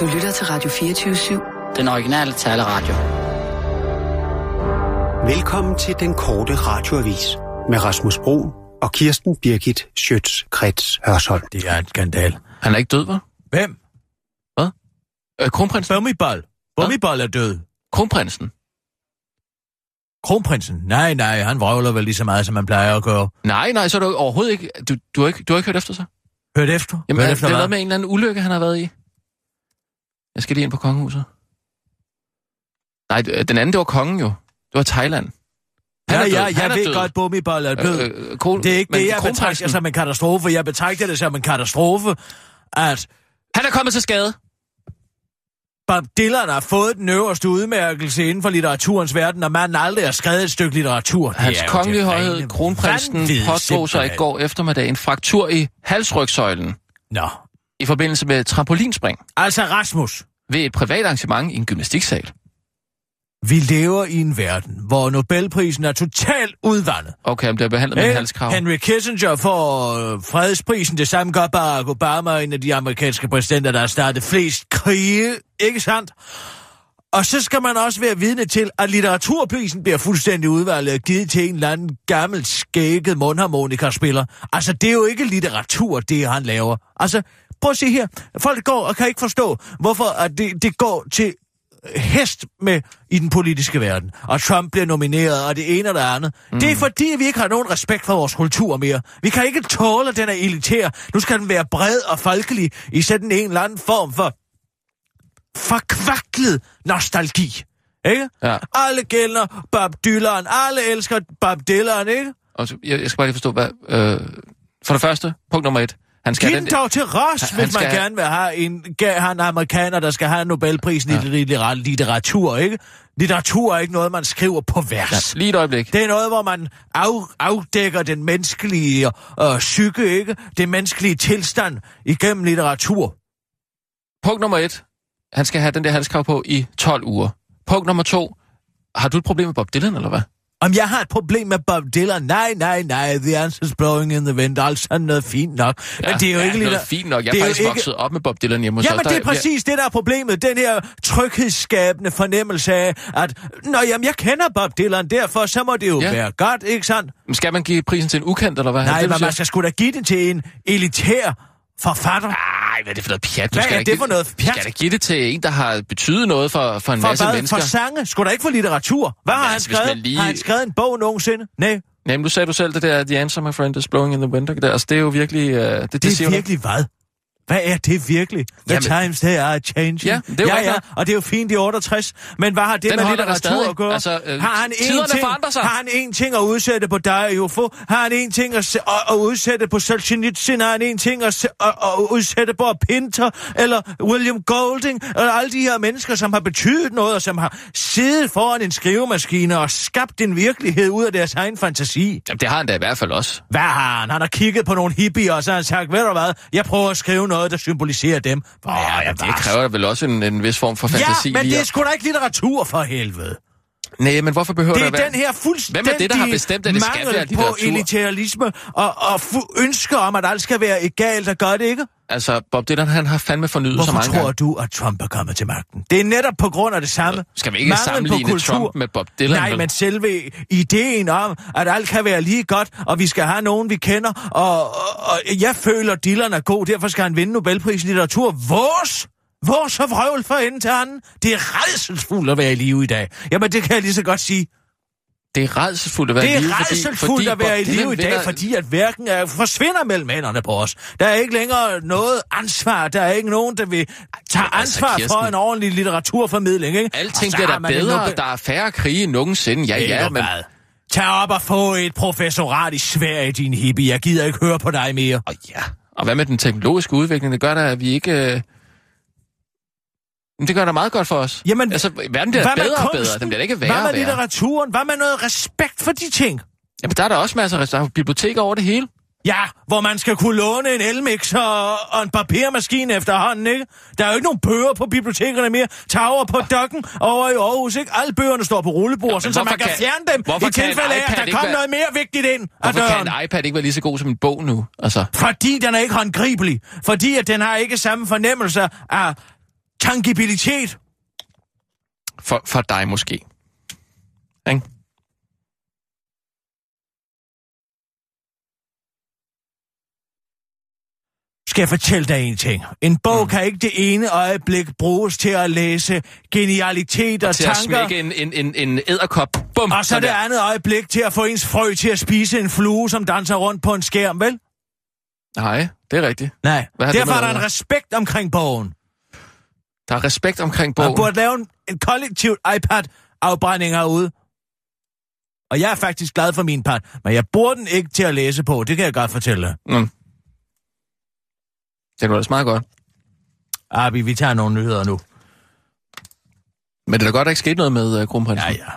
Du lytter til Radio 24-7. Den originale taleradio. Velkommen til den korte radioavis med Rasmus Bro og Kirsten Birgit Schøtz-Krets Hørsholm. Det er en skandal. Han er ikke død, var? Hvem? Øh, kronprinsen? Bummiball. Bummiball er død. Kronprinsen? Kronprinsen? Nej, nej, han vrøvler vel lige så meget, som man plejer at gøre. Nej, nej, så er du overhovedet ikke... Du, du, har ikke, du har ikke hørt efter sig? Hørt efter? Jamen, Hørt er, efter det er hvad? noget med en eller anden ulykke, han har været i. Jeg skal lige ind på kongehuset. Nej, den anden, det var kongen jo. Det var Thailand. Han Ja, ja, Han jeg er ved død. godt, Bummiball er død. Øh, øh, kron, det er ikke men det, jeg betragter som en katastrofe. Jeg betragter det som en katastrofe, at Han er kommet til skade. Bob Dylan har fået den øverste udmærkelse inden for litteraturens verden, og manden aldrig har skrevet et stykke litteratur. Hans kongelige højhed, kronprinsen, pådrog sig i går eftermiddag en fraktur i halsrygsøjlen Nå, i forbindelse med trampolinspring altså Rasmus, ved et privat arrangement i en gymnastiksal. vi lever i en verden, hvor Nobelprisen er totalt udvandet. Okay, han bliver behandlet med halskrav. Henry Kissinger får øh, fredsprisen, det samme gør Barack Obama, en af de amerikanske præsidenter, der har startet flest krige, ikke sandt? Og så skal man også være vidne til, at litteraturprisen bliver fuldstændig udvalgt og givet til en eller anden gammel skægget mundharmonikaspiller. Altså, det er jo ikke litteratur, det han laver. Altså, prøv at se her. Folk går og kan ikke forstå, hvorfor at det, det går til hest med i den politiske verden, og Trump bliver nomineret, og det ene og det andet. Mm. Det er fordi, vi ikke har nogen respekt for vores kultur mere. Vi kan ikke tåle, at den er elitær. Nu skal den være bred og folkelig i sådan en eller anden form for forkvaklet nostalgi. Ikke? Ja. Alle gælder Bob Dylan. Alle elsker Bob Dylan, ikke? Og jeg, jeg skal bare lige forstå, hvad... Øh, for det første, punkt nummer et. Han skal Giv den dog til Ross, Han- han hvis man skal have- gerne vil have en, have en amerikaner, der skal have Nobelprisen ja. i litter- litteratur, ikke? Litteratur er ikke noget, man skriver på vers. lige et øjeblik. Det er noget, hvor man af, afdækker den menneskelige øh, psyke, ikke? Den menneskelige tilstand igennem litteratur. Punkt nummer et. Han skal have den der halskrav på i 12 uger. Punkt nummer to. Har du et problem med Bob Dylan, eller hvad? Om jeg har et problem med Bob Dylan? Nej, nej, nej. The answer's blowing in the wind. Altså noget fint nok. Men det er jo ja, ikke noget litter- fint nok. Jeg det er faktisk ikke- vokset op med Bob Dylan hjemme hos Jamen, os. det er Der- præcis det, der er problemet. Den her tryghedsskabende fornemmelse af, at Nå, jamen, jeg kender Bob Dylan, derfor så må det jo Ja. ja. være godt, ikke sandt? Ja, skal man give prisen til en ukendt, eller hvad? Nej, det, men man skal sgu da give det til en elitær forfatter. Ej, hvad er det for noget pjat? Du Hvad skal er det give- for noget pjat? skal da give det til en, der har betydet noget for, for en For masse hvad? mennesker. For sange? Skulle da ikke for litteratur? Hvad Jamen, har han altså, skrevet? lige- Har han skrevet en bog nogensinde? Nej, Jamen, du sagde du selv, det der, The Answer, my friend, is blowing in the wind. Der. Altså, det er jo virkelig... Uh, det, det, det siger er du. virkelig hvad? Hvad er det virkelig? The Jamen- times they are changing. Ja, det er jo ja, ja, og det er jo fint i 68. Men hvad har det Den med litteratur at gøre? Altså, øh, har han én ting. Har han en ting at udsætte på dig, Ufo? Har han en ting at, at, at udsætte på Solzhenitsyn? Har han en ting at, at, at udsætte på Pinter? Eller William Golding? Eller alle de her mennesker, som har betydet noget, og som har siddet foran en skrivemaskine og skabt en virkelighed ud af deres egen fantasi? Jamen, det har han da i hvert fald også. Hvad har han? Han har kigget på nogle hippier, og så har han sagt, ved du hvad, jeg prøver at skrive noget, der symboliserer dem. Hvor Ja, er ja, det det kræver vel også en, en vis form for fantasi. Ja, men det er sgu da ikke litteratur for helvede. Nej, men hvorfor behøver Det der er at være... den her fuldstændig Hvem er det, der har bestemt, at det skal være på litteratur? elitarisme og, og ønsker om, at alt skal være egalt og godt, ikke? Altså, Bob Dylan, han har fandme fornyet Hvorfor mange tror gange. du, at Trump er kommet til magten? Det er netop på grund af det samme. Skal vi ikke Mangel på sammenligne kultur. Trump med Bob Dylan? Nej, vel? men selve ideen om, at alt kan være lige godt, og vi skal have nogen, vi kender, og, og, og jeg føler, at Dylan er god, derfor skal han vinde Nobelprisen i litteratur. Vores! Vores så vrøvl for enden til anden. Det er redselsfuldt at være i live i dag. Jamen, det kan jeg lige så godt sige. Det er redselsfuldt at være Det i live, er fordi- redselsfuldt at være i live i dag, vinder- fordi at hverken er, forsvinder mellem hænderne på os. Der er ikke længere noget ansvar. Der er ikke nogen, der vil tage altså, ansvar for Kirsten. en ordentlig litteraturformidling. Ikke? Alting bliver en bedre, Nobel- der er færre krige nogensinde. Ja, ja, men... hvad? Tag op og få et professorat i Sverige, din hippie. Jeg gider ikke høre på dig mere. Og ja, og hvad med den teknologiske udvikling? Det gør da, at vi ikke... øh, Men det gør da meget godt for os. Jamen, altså, verden bliver bedre og bedre. Den bliver ikke værre Hvad med værre. litteraturen? Hvad med noget respekt for de ting? Jamen, der er der også masser af der er biblioteker over det hele. Ja, hvor man skal kunne låne en elmixer og, og en papirmaskine efterhånden, ikke? Der er jo ikke nogen bøger på bibliotekerne mere. Tag over på dokken over i Aarhus, ikke? Alle bøgerne står på rullebord, sådan, så man kan, kan- fjerne dem i tilfælde af, at der kommer være- noget mere vigtigt ind Hvorfor døren. kan en iPad ikke være lige så god som en bog nu? Altså, Fordi den er ikke håndgribelig. Fordi at den har ikke samme fornemmelse af tangibilitet. For, for dig måske. Ikke? Skal jeg fortælle dig en ting? En bog mm. kan ikke det ene øjeblik bruges til at læse genialitet og, og Til tanker. at smække en, en, en, en æderkop. Bum! Og så sådan det der. andet øjeblik til at få ens frø til at spise en flue, som danser rundt på en skærm, vel? Nej, det er rigtigt. Nej, Hvad det derfor med er der en respekt omkring bogen. Der er respekt omkring Man bogen. burde lave en, en kollektiv iPad-afbrænding herude. Og jeg er faktisk glad for min part, men jeg bruger den ikke til at læse på, det kan jeg godt fortælle dig. Mm. Det var da meget godt. Abi, vi tager nogle nyheder nu. Men det er da godt, at der ikke skete noget med uh, kronprinsen. Ja, ja.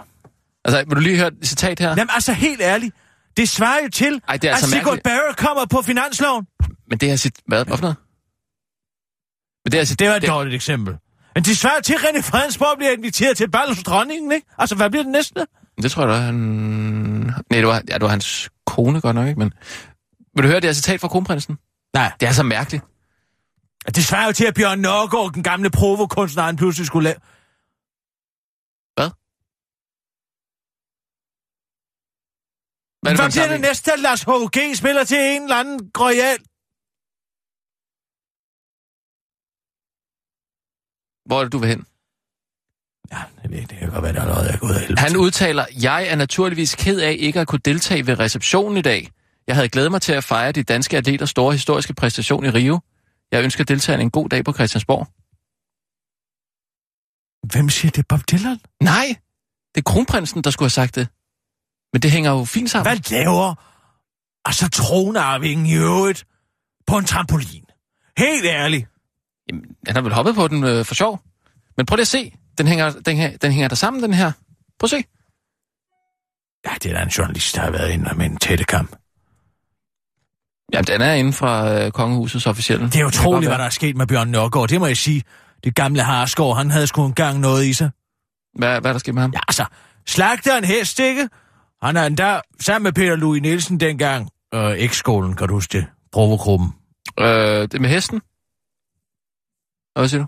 Altså, vil du lige høre et citat her? Jamen altså, helt ærligt. Det svarer jo til, Ej, det er at altså Sigurd mærkeligt. Barrett kommer på finansloven. Men det her cit... Hvad? Hvad for noget? Men det cit... Det var et dårligt eksempel. Men det svarer til, at René Fredensborg bliver inviteret til bal hos dronningen, ikke? Altså, hvad bliver det næste? Det tror jeg da, han... Nej, det var, ja, det var hans kone godt nok, ikke? Men... Vil du høre det her citat fra kronprinsen? Nej. Det er så mærkeligt. Det svarer jo til, at Bjørn Nørgaard, den gamle provokunstner, han pludselig skulle lave... Hvad? Hvad Hvad, er det en bliver det næste, at Lars H.G. spiller til en eller anden royal? Hvor er det, du vil hen? Ja, det, det kan godt være, der er noget, jeg er gået af helvede. Han udtaler, jeg er naturligvis ked af ikke at kunne deltage ved receptionen i dag. Jeg havde glædet mig til at fejre de danske atleters store historiske præstation i Rio. Jeg ønsker deltagerne en god dag på Christiansborg. Hvem siger det? Bob Dylan? Nej, det er kronprinsen, der skulle have sagt det. Men det hænger jo fint sammen. Hvad laver? Og så tronarvingen i øvrigt på en trampolin. Helt ærligt. Jamen, han har vel hoppet på den øh, for sjov. Men prøv lige at se. Den hænger, den, hæ- den hænger der sammen, den her. Prøv at se. Ja, det er da en journalist, der har været inde med en tætte kamp. Jamen, den er inden fra øh, kongehusets officielle. Det er utroligt, hvad der er sket med Bjørn Nørgaard. Det må jeg sige. Det gamle Harsgaard, han havde sgu engang noget i sig. Hvad, hvad er der sket med ham? Ja, altså, slagter en hest, ikke? Han er endda sammen med Peter Louis Nielsen dengang. Øh, ekskolen, kan du huske det? Provogruppen. Øh, det med hesten? Hvad siger du?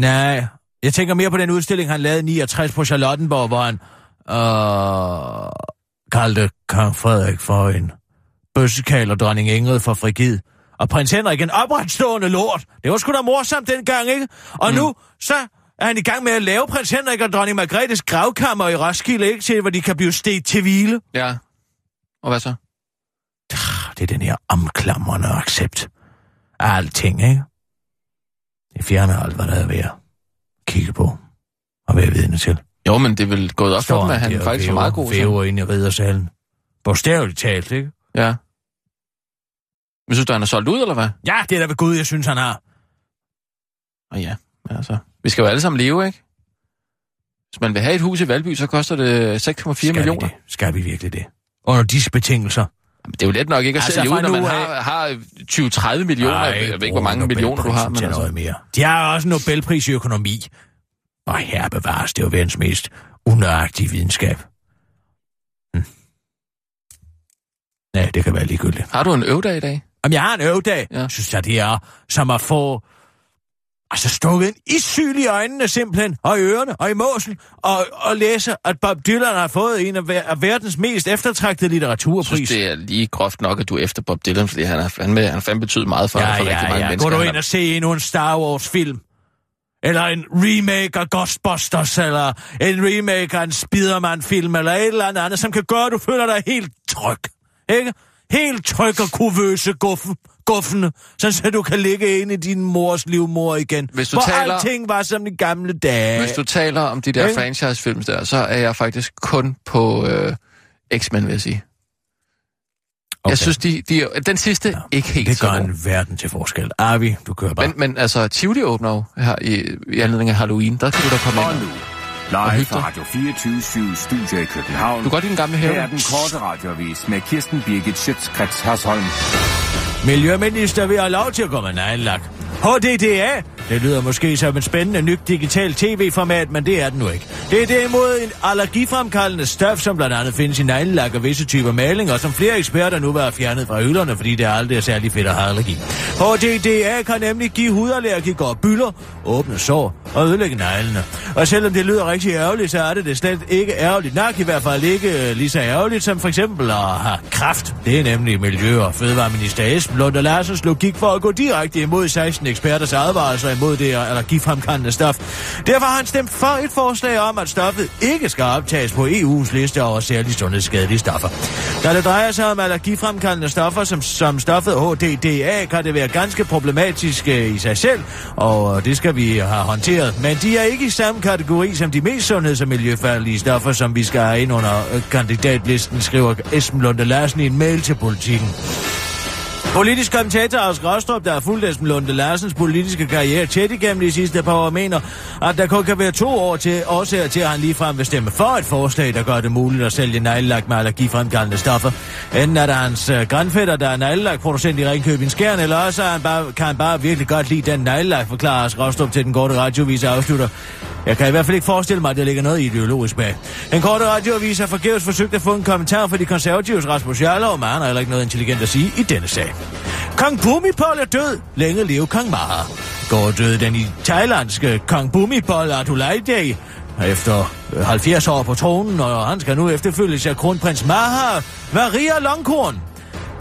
Nej, jeg tænker mere på den udstilling, han lavede i 69 på Charlottenborg, hvor han øh, kaldte kong Frederik for en bøssekal og dronning Ingrid for frigid. Og prins Henrik en opretstående lort. Det var sgu da morsomt dengang, ikke? Og mm. nu, så er han i gang med at lave prins Henrik og dronning Margrethes gravkammer i Roskilde, ikke? Til, hvor de kan blive stedt til hvile. Ja. Og hvad så? Det er den her omklamrende accept af alting, ikke? Det fjerner alt, hvad der er ved at kigge på og være vidne til. Jo, men det er vel gået op for at han og faktisk var væver- meget god. Væver ind i riddersalen. Bogstaveligt talt, ikke? Ja. Men synes du, han er solgt ud, eller hvad? Ja, det er da ved Gud, jeg synes, han har. Og ja, altså. Vi skal jo alle sammen leve, ikke? Hvis man vil have et hus i Valby, så koster det 6,4 Skal millioner. Det? Skal vi virkelig det? Under disse betingelser. Jamen, det er jo let nok ikke at Altså, sælge ud, når man har, har 20-30 millioner. Ej, jeg ved ikke, hvor mange millioner du har, men altså. noget mere. De har også en Nobelpris i økonomi. Og her bevares det er jo verdens mest unøjagtige videnskab. Hm. Nej, det kan være ligegyldigt. Har du en øvdag i dag? Om jeg har en øvedag, Ja. ja. synes jeg, det er som at få altså stukket en issyl i øjnene simpelthen, og i ørerne, og i måsen, og, og læse, at Bob Dylan har fået en af, ver- af verdens mest eftertragtede Jeg litteraturpris. synes, det er lige groft nok, at du er efter Bob Dylan, fordi han har fandme, han fandme betydet meget for, ja, for rigtig ja, mange ja. mennesker. Går du ind og se endnu en Star Wars-film? Eller en remake af Ghostbusters, eller en remake af en Spider-Man-film, eller et eller andet andet, som kan gøre, at du føler dig helt tryg. Ikke? Helt tryg og kuvøse guffen, guffende, sådan så du kan ligge inde i din mors livmor igen. Hvis du hvor taler- alting var som de gamle dage. Hvis du taler om de der Ikke? franchise-films der, så er jeg faktisk kun på øh, X-Men, vil jeg sige. Okay. Jeg synes, de, de, er- den sidste ja, ikke helt det gør en verden til forskel. Arvi, du kører bare. Men, men altså, Tivoli åbner jo her i, i anledning af Halloween. Der kan du da komme Og ind. nu, live fra. Radio 24 Studio i København. Du kan godt lide den gamle Her have. er den korte radiovis med Kirsten Birgit Schøtzgrads Hasholm. Miljøminister vil have lov til at gå med nejlak. HDDA Det lyder måske som et spændende nyt digitalt tv-format, men det er det nu ikke. Det er derimod en allergifremkaldende stof, som blandt andet findes i neglelak og visse typer maling, og som flere eksperter nu vil have fjernet fra hylderne, fordi det aldrig er særlig fedt at have allergi. HDDA kan nemlig give hudallergikere byller, åbne sår og ødelægge neglene. Og selvom det lyder rigtig ærgerligt, så er det det slet ikke ærgerligt nok, i hvert fald ikke øh, lige så ærgerligt som for eksempel at have kraft. Det er nemlig Miljø- og Fødevareminister Esben Lund og Larsens logik for at gå direkte imod 16 eksperters advarsler imod det allergifremkaldende stof. Derfor har han stemt for et forslag om, at stoffet ikke skal optages på EU's liste over særligt sundhedsskadelige stoffer. Da det drejer sig om allergifremkaldende stoffer som, som stoffet HDDA, kan det være ganske problematisk øh, i sig selv, og øh, det skal vi have håndteret. Men de er ikke i samme kategori som de mest sundheds- og miljøfarlige stoffer, som vi skal have ind under øh, kandidatlisten, skriver Esben Lunde Larsen i en mail til politikken. Politisk kommentator Oscar Rostrup, der har fulgt Esben Lunde Larsens politiske karriere tæt igennem de sidste par år, mener, at der kun kan være to år til årsager til, at han ligefrem vil stemme for et forslag, der gør det muligt at sælge neglelak med allergifremkaldende stoffer. Enten er der hans øh, grandfætter, der er neglelak-producent i Ringkøbing Skjern, eller også han bare, kan han bare virkelig godt lide den neglelak, forklarer Oscar Rostrup til den korte radiovis afslutter. Jeg kan i hvert fald ikke forestille mig, at der ligger noget ideologisk bag. Den korte radioavis har forgæves forsøgt at få en kommentar fra de konservatives Rasmus Jarlov, men han har heller ikke noget intelligent at sige i denne sag. Kong Bhumipol er død. Længe leve Kong Maha. Går døde den i thailandske Kong Bhumipol Adulaide efter 70 år på tronen, og han skal nu efterfølges af kronprins Maha Maria Longkorn.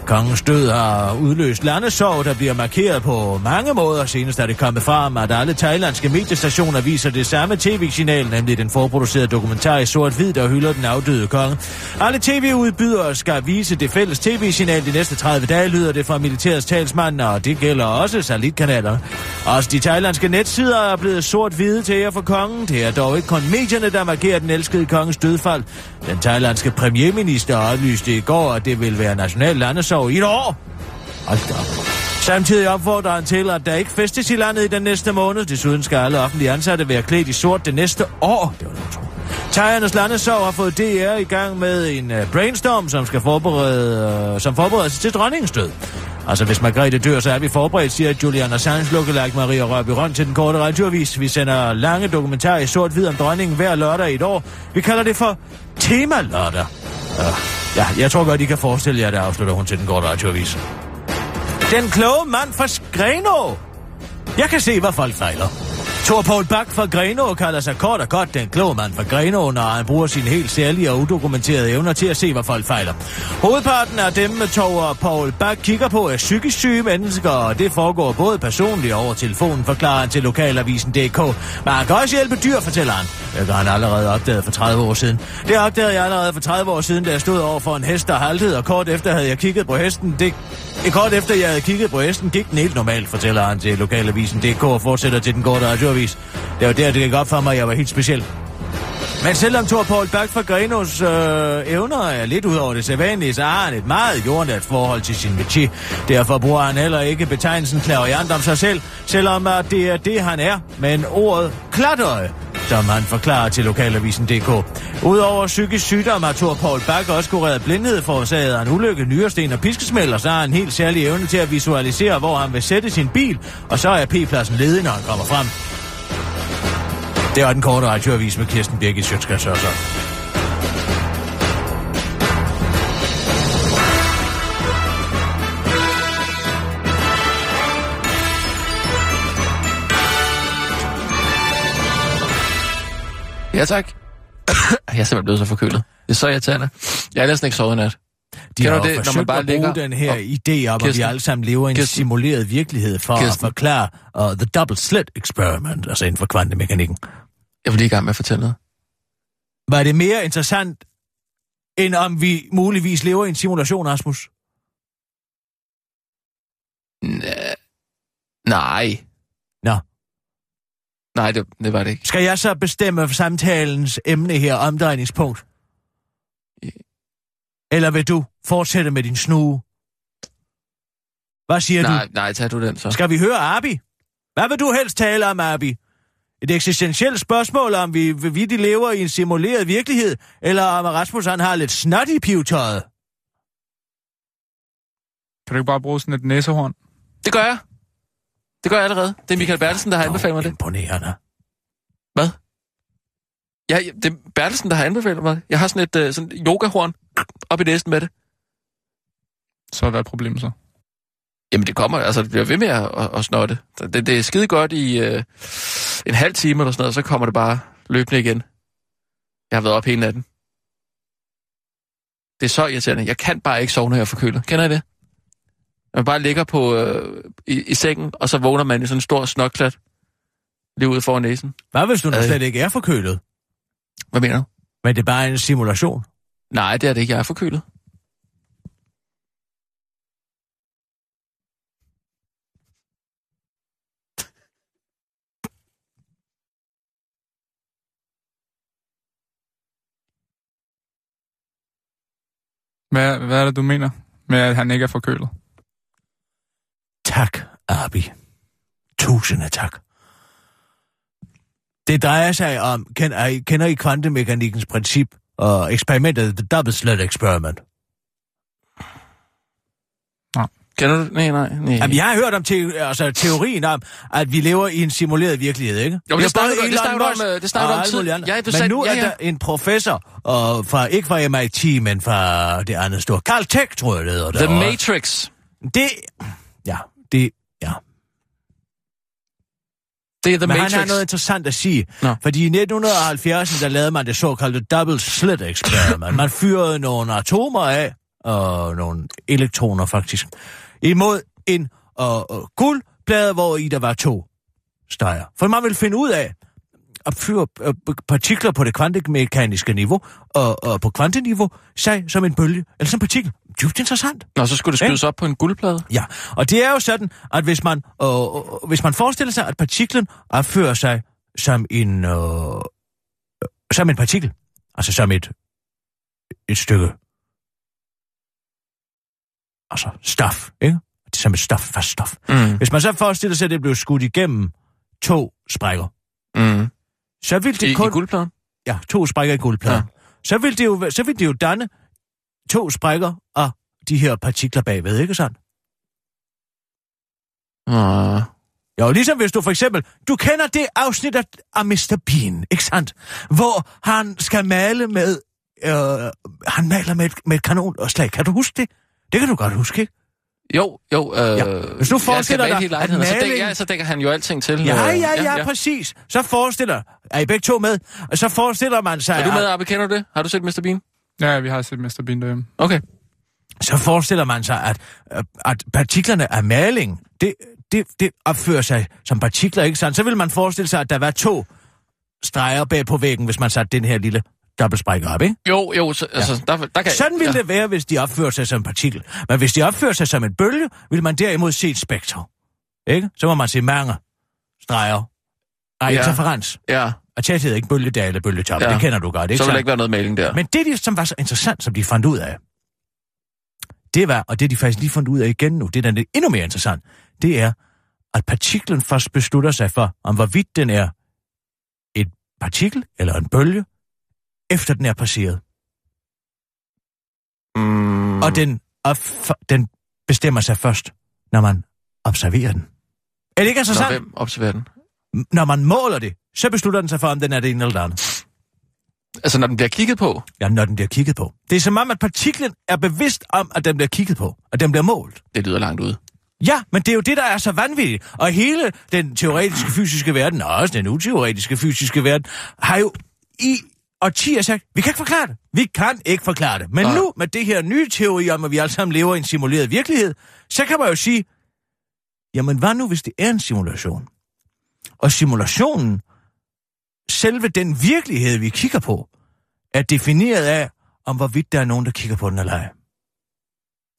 Kongens død har udløst landesorg, der bliver markeret på mange måder. Senest er det kommet frem, at alle thailandske mediestationer viser det samme tv-signal, nemlig den forproducerede dokumentar i sort-hvid, der hylder den afdøde konge. Alle tv-udbydere skal vise det fælles tv-signal de næste 30 dage, lyder det fra militærets talsmand, og det gælder også satellitkanaler. Også de thailandske netsider er blevet sort-hvide til ære for kongen. Det er dog ikke kun medierne, der markerer den elskede kongens dødfald. Den thailandske premierminister oplyste i går, at det vil være national landesorg i et år. Hold da op. Samtidig opfordrer han til, at der ikke festes i landet i den næste måned. Desuden skal alle offentlige ansatte være klædt i sort det næste år. Det var det, tro. Tagernes Landesorg har fået DR i gang med en øh, brainstorm, som skal forberede, øh, som forbereder sig til dronningens død. Altså, hvis Margrethe dør, så er vi forberedt, siger Julian Assange lukkelagt Maria Rørby Røn til den korte radioavis. Vi sender lange dokumentarer i sort-hvid om dronningen hver lørdag i et år. Vi kalder det for Tema Lørdag. Øh ja, jeg tror godt, I kan forestille jer, det afslutter hun til den korte radioavis. Den kloge mand fra Skreno. Jeg kan se, hvad folk fejler. Thor Paul Bak fra Greno kalder sig kort og godt den kloge mand fra Greno, når han bruger sine helt særlige og udokumenterede evner til at se, hvad folk fejler. Hovedparten af dem, Thor Paul Bak kigger på, er psykisk syge mennesker, og det foregår både personligt over telefonen, forklarer han til lokalavisen.dk. Men han kan også hjælpe dyr, fortæller han. Det har han allerede opdaget for 30 år siden. Det opdagede jeg allerede for 30 år siden, da jeg stod over for en hest, der haltede, og kort efter havde jeg kigget på hesten. Det kort efter jeg havde kigget på hesten, gik den helt normalt, fortæller han til lokalavisen.dk og fortsætter til den korte radioavis. Det var der, det gik op for mig, at jeg var helt speciel. Men selvom Thor Paul Bak fra Grenos øh, evner er lidt ud over det sædvanlige, så har han et meget jordnært forhold til sin metier. Derfor bruger han heller ikke betegnelsen klaverjant om sig selv, selvom at det er det, han er, men ordet klatøje som han forklarer til lokalavisen.dk. Udover psykisk sygdom har Thor Paul Bak også kureret blindhed forårsaget af en ulykke, nyresten og piskesmæld, og så har han en helt særlig evne til at visualisere, hvor han vil sætte sin bil, og så er P-pladsen ledig, når han kommer frem. Det var den korte radioavis med Kirsten Birgit Sjøtskrets også. Ja, tak. jeg er simpelthen blevet så forkølet. Det er så irriterende. Jeg har næsten ikke sovet i nat. De Kender har det, når man bare at bruge ligger den her og- idé om, at vi Kirsten, alle sammen lever i en Kirsten, simuleret virkelighed for Kirsten. at forklare uh, The Double Slit Experiment, altså inden for kvantemekanikken. Jeg vil lige i gang med at fortælle noget. Var det mere interessant, end om vi muligvis lever i en simulation, Rasmus? Næh. Nej. Nå. Nej, det, det var det ikke. Skal jeg så bestemme samtalens emne her, omdrejningspunkt? Eller vil du fortsætte med din snue? Hvad siger Nej, du? nej, tag du den så. Skal vi høre Abi? Hvad vil du helst tale om, Abi? Et eksistentielt spørgsmål, om vi, vi de lever i en simuleret virkelighed, eller om Rasmus han har lidt snot i pivtøjet? Kan du ikke bare bruge sådan et næsehorn? Det gør jeg. Det gør jeg allerede. Det er Michael Bertelsen, der har anbefalet mig det. Imponerende. Hvad? Ja, det er Bertelsen, der har anbefalet mig. Jeg har sådan et uh, sådan yogahorn op i næsten med det. Så er problemet så? Jamen, det kommer, altså, det bliver ved med at, at, at snotte. Det, det er skide godt i uh, en halv time eller sådan noget, så kommer det bare løbende igen. Jeg har været op hele natten. Det er så irriterende. Jeg kan bare ikke sove, når jeg er forkølet. Kender I det? Man bare ligger på, øh, i, i sengen, og så vågner man i sådan en stor snokklat lige ude foran næsen. Hvad hvis du nu Øh. slet ikke er forkølet? Hvad mener du? Men det er bare en simulation. Nej, det er det ikke. Jeg er forkølet. Hvad, hvad er det, du mener med, at han ikke er forkølet? Tak, Abi. Tusinde tak. Det drejer sig om, kender I, kender I kvantemekanikkens princip og eksperimentet The Double Slit Experiment? Kender du? Nej, nej, nej. Jamen, jeg har hørt om te- altså, teorien om, at vi lever i en simuleret virkelighed, ikke? Jo, har det snakker det snakker om, øh, det snakker om alt tid. Ja, du men sagde- nu ja, er ja. der en professor, og fra, ikke fra MIT, men fra det andet store. Carl Tech, tror jeg, det hedder. The derovre. Matrix. Det, ja, det. Det er The Men Matrix. han har noget interessant at sige. Nå. Fordi i 1970'erne, der lavede man det såkaldte double slit experiment. Man fyrede nogle atomer af, og nogle elektroner faktisk, imod en uh, uh, guldplade, hvor i der var to streger. For man ville finde ud af, at fyre uh, partikler på det kvantemekaniske niveau, og, og på kvanteniveau, sig som en bølge, eller som partikel. Dybt interessant. Nå, så skulle det skydes op på en guldplade. Ja, og det er jo sådan, at hvis man, øh, øh, hvis man forestiller sig, at partiklen opfører sig som en, øh, øh, som en partikel, altså som et, et stykke, altså stof, ikke? Som et stof, fast stof. Mm. Hvis man så forestiller sig, at det blev skudt igennem to sprækker, Mm. Så vil det I, kun... I guldpladen? Ja, to sprækker i guldpladen. Ja. Så, vil det jo, så vil det jo danne to sprækker af de her partikler bagved, ikke sandt? Uh. Jo, ligesom hvis du for eksempel... Du kender det afsnit af, af Mr. Bean, ikke sandt? Hvor han skal male med... Øh, han maler med et, med et kanonslag. Kan du huske det? Det kan du godt huske, ikke? Jo, jo. Øh, Ja. Hvis du forestiller dig, at lejligheden, så, dækker, maling- ja, så dækker han jo alting til. Ja, øh, ja, ja, ja, præcis. Så forestiller... Er I begge to med? Og så forestiller man sig... Er du med, at- Arbe? Kender du det? Har du set Mr. Bean? Ja, vi har set Mr. Bean derhjemme. Okay. så forestiller man sig, at, at partiklerne er maling. Det, det, det opfører sig som partikler, ikke sandt? Så vil man forestille sig, at der var to streger bag på væggen, hvis man satte den her lille dobbeltsprækker op, ikke? Jo, jo, så, altså, der, der kan... Sådan ville ja. det være, hvis de opfører sig som partikel. Men hvis de opfører sig som en bølge, vil man derimod se et spektrum. Ikke? Så må man se mange streger. Nej, Ja. ja. interferens. Ja, Og tæt hedder ikke eller bølgetop. Ja. Ja. Det kender du godt, ikke så vil der ikke være noget maling der. Men det, de, som var så interessant, som de fandt ud af, det var, og det de faktisk lige fundet ud af igen nu, det der er endnu mere interessant, det er, at partiklen først beslutter sig for, om hvorvidt den er et partikel eller en bølge, efter den er passeret. Mm. Og den, den bestemmer sig først, når man observerer den. Er det ikke Nå, interessant? hvem observerer den? Når man måler det, så beslutter den sig for, om den er det ene eller det andet. Altså, når den bliver kigget på? Ja, når den bliver kigget på. Det er som om, at partiklen er bevidst om, at den bliver kigget på, at den bliver målt. Det lyder langt ude. Ja, men det er jo det, der er så vanvittigt. Og hele den teoretiske fysiske verden, og også den uteoretiske fysiske verden, har jo i årtier sagt, vi kan ikke forklare det. Vi kan ikke forklare det. Men Nej. nu, med det her nye teori om, at vi alle sammen lever i en simuleret virkelighed, så kan man jo sige, jamen hvad nu, hvis det er en simulation? Og simulationen, selve den virkelighed, vi kigger på, er defineret af, om hvorvidt der er nogen, der kigger på den eller ej.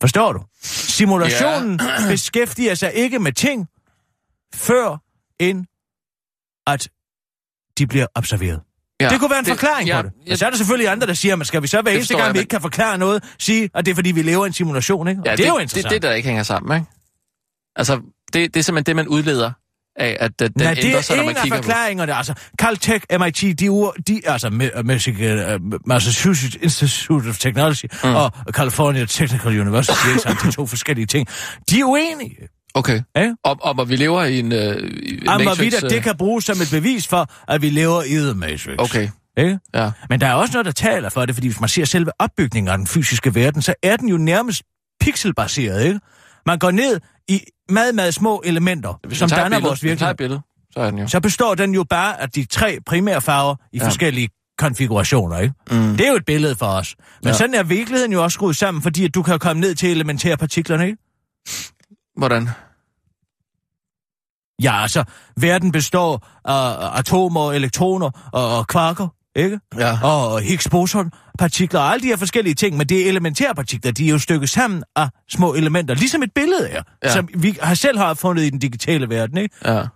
Forstår du? Simulationen ja. beskæftiger sig ikke med ting, før end at de bliver observeret. Ja, det kunne være en det, forklaring ja, på det. Ja, Og så er der selvfølgelig andre, der siger, at skal vi så hver Det eneste gang, jeg, vi men- ikke kan forklare noget, sige, at det er fordi, vi lever i en simulation, ikke? Og ja, det, er jo det, interessant. det, det, der ikke hænger sammen, ikke? Altså, det, det er simpelthen det, man udleder af, at den Nej, ændrer det sig, er når en man af kigger på forklaringerne. Altså, Caltech, MIT, de, ur, de altså uh, Massachusetts Institute of Technology mm. og California Technical University, ikke sandt? de to forskellige ting. De er uenige Okay. Ja? Om, om at vi lever i en, øh, i Om Matrix... hvorvidt, at øh, det kan bruges som et bevis for, at vi lever i The Matrix. Okay, Ikke? ja. Men der er også noget, der taler for det, fordi hvis man ser selve opbygningen af den fysiske verden, så er den jo nærmest pixelbaseret, ikke? Man går ned i meget, meget små elementer, Hvis som danner billede- vores virkelighed. billede, så er den jo. Så består den jo bare af de tre primære farver i Ja. forskellige konfigurationer, ikke? Mm. Det er jo et billede for os. Men ja. sådan er virkeligheden jo også skruet sammen, fordi at du kan komme ned til elementære partiklerne, ikke? Hvordan? Ja, altså, verden består af atomer, elektroner og, og kvarker, ikke? Ja. Og Higgs boson partikler og alle de her forskellige ting, men det er elementære partikler, de er jo stykket sammen af små elementer, ligesom et billede er, Ja. som vi har selv har fundet i den digitale verden, ikke? Ja. Og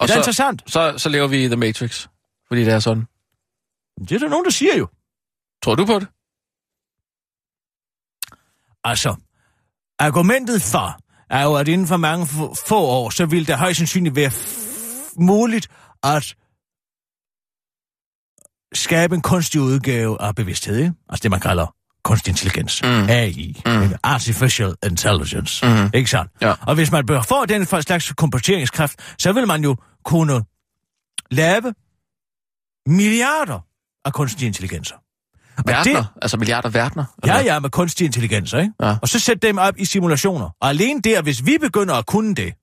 det er så, interessant. så, så lever vi i The Matrix, fordi det er sådan. Det er der nogen, der siger jo. Tror du på det? Altså, argumentet for er jo, at inden for mange få, år, så vil det højst sandsynligt være muligt at skabe en kunstig udgave af bevidsthed, ikke? Altså det, man kalder kunstig intelligens. Mm. AI. Mm. Artificial Intelligence. Mhm. Ikke sandt? Ja. Og hvis man bør få den for slags komputeringskraft, så vil man jo kunne lave milliarder af kunstige intelligenser. Verdener? det- Altså milliarder verdener? Ja, ja, med kunstige intelligenser, ikke? Ja. Og så sætte dem op i simulationer. Og alene der, hvis vi begynder at kunne det, Det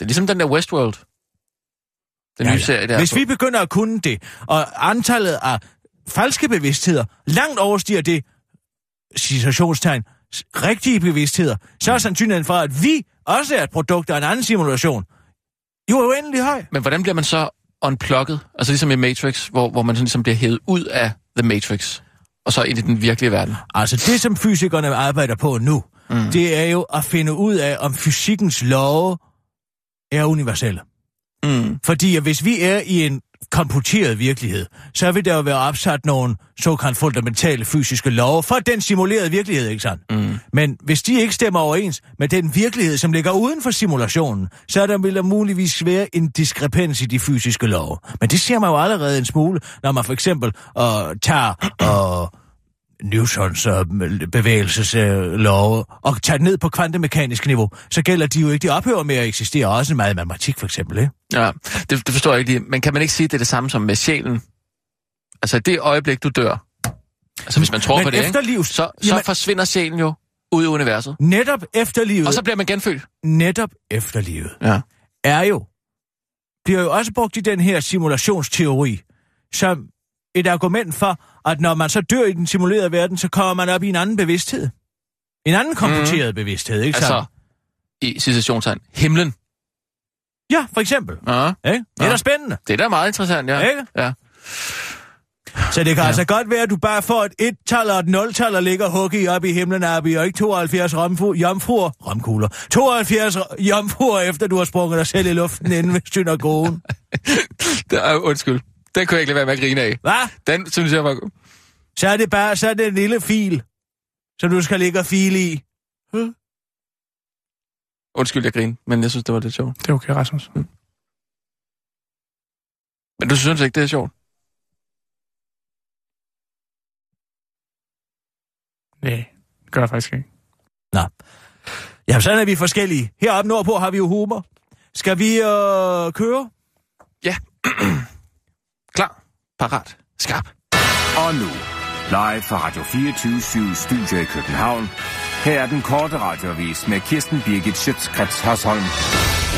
er ligesom den der Westworld. Den Ja, nye ja. serie der. hvis vi begynder at kunne det, og antallet af falske bevidstheder langt overstiger det, situationstegn, rigtige bevidstheder, så er sandsynligheden for, at vi også er et produkt af en anden simulation, jo er uendelig høj. Men hvordan bliver man så unplugged? Altså ligesom i Matrix, hvor, hvor man sådan ligesom bliver hævet ud af The Matrix, og så ind i den virkelige verden. Altså det, som fysikerne arbejder på nu, mm. det er jo at finde ud af, om fysikkens love er universelle. Mm. Fordi hvis vi er i en komputeret virkelighed, så vil der jo være opsat nogle såkaldt fundamentale fysiske love for den simulerede virkelighed, ikke sandt? Mm. Men hvis de ikke stemmer overens med den virkelighed, som ligger uden for simulationen, så er der vil der muligvis være en diskrepans i de fysiske love. Men det ser man jo allerede en smule, når man for eksempel øh, tager øh, Newtons øh, bevægelseslove og tager ned på kvantemekanisk niveau, så gælder de jo ikke, de ophører med at eksistere, også meget i matematik for eksempel, ikke? Ja, det, det forstår jeg ikke lige. Men kan man ikke sige, at det er det samme som med sjælen? Altså i det øjeblik, du dør, altså hvis man tror Men på det, efter ikke? så, så Jamen- forsvinder sjælen jo ud i universet. Netop efterlivet, Og så bliver man genfødt. netop efterlivet, Ja. er jo, bliver jo også brugt i den her simulationsteori, som et argument for, at når man så dør i den simulerede verden, så kommer man op i en anden bevidsthed. En anden komputeret mm. bevidsthed, ikke Altså, i citationstegn, himlen. Ja, for eksempel. Ja. Ikke? Det er Ja. da spændende. Det er da meget interessant, ja. Ikke? Ja. Så det kan ja. altså godt være, at du bare får et et-tal og et nul-tal og ligger hugget op i himlen, Abi, og ikke 72 romfu, jomfruer, romkugler, 72 jomfruer, efter du har sprunget dig selv i luften inden ved synagogen. Det er, undskyld. Den kunne jeg ikke lade være med at grine af. Hvad? Den synes jeg var... Så er det bare så er det en lille fil, som du skal ligge og file i. Undskyld, jeg griner, men jeg synes, det var lidt sjovt. Det er okay, Rasmus. Men du synes ikke, det er sjovt? Nej, det gør jeg faktisk ikke. Nå. Ja, sådan er vi forskellige. Heroppe nordpå har vi jo humor. Skal vi øh, køre? Klar, parat, skarp. Og nu, live fra Radio 24 Studio i København. Her er den korte radiovis med Kirsten Birgit Schøtzgrads Hasholm.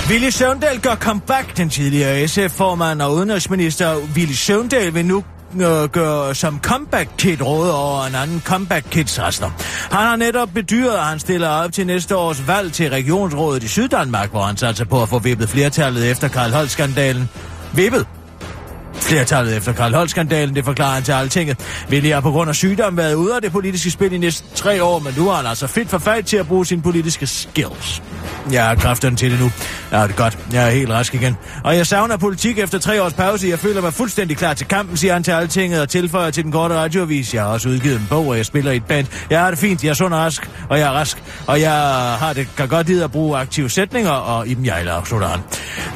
Willy Søvndal gør comeback. Den tidligere SF-formand og udenrigsminister Willy Søvndal vil nu øh, gøre som comeback kit råd over en anden comeback kit rester. Han har netop bedyret, at han stiller op til næste års valg til regionsrådet i Syddanmark, hvor han satser på at få vippet flertallet efter Karl Holst-skandalen. Vippet? Flertallet efter Karl Holt-skandalen, det forklarer han til Altinget. Willy har på grund af sygdom været ude af det politiske spil i næsten tre år, men nu er han altså fedt for fat til at bruge sine politiske skills. Jeg har kræfterne til det nu. Ja, det er godt. Jeg er helt rask igen. Og jeg savner politik efter tre års pause. Jeg føler mig fuldstændig klar til kampen, siger han til Altinget og tilføjer til den korte radioavis. Jeg har også udgivet en bog, og jeg spiller i et band. Jeg har det fint. Jeg er sund og rask, og jeg er rask. Og jeg har det kan godt lide at bruge aktive sætninger, og i dem jeg afslutter han.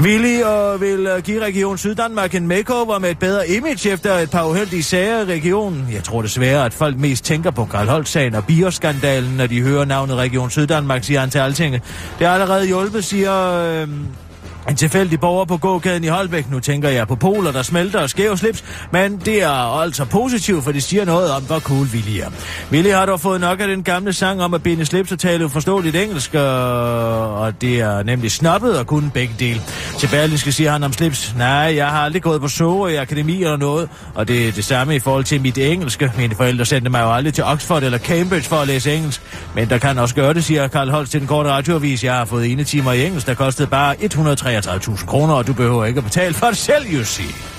Willy og vil give Region Syddanmark en makeover over med et bedre image efter et par uheldige sager i regionen. Jeg tror desværre, at folk mest tænker på Karl sagen og bioskandalen, når de hører navnet Region Syddanmark, siger han til Altinget. Det har allerede hjulpet, siger... Øh, en tilfældig borger på gågaden i Holbæk. Nu tænker jeg på poler, der smelter og skæve slips, men det er altså positivt, for det siger noget om, hvor cool Willy er. Willy har dog fået nok af den gamle sang om at binde slips og tale uforståeligt engelsk, øh, og det er nemlig snappet og kunne begge dele. Til Berlinske siger han om slips, nej, jeg har aldrig gået på SOA i akademi eller noget, og det er det samme i forhold til mit engelske. Mine forældre sendte mig jo aldrig til Oxford eller Cambridge for at læse engelsk, men der kan også gøre det, siger Karl Holst til den korte radioavis. Jeg har fået ene timer i engelsk, der kostede bare 103 33.000 kroner, og du behøver ikke at betale for det selv, you see.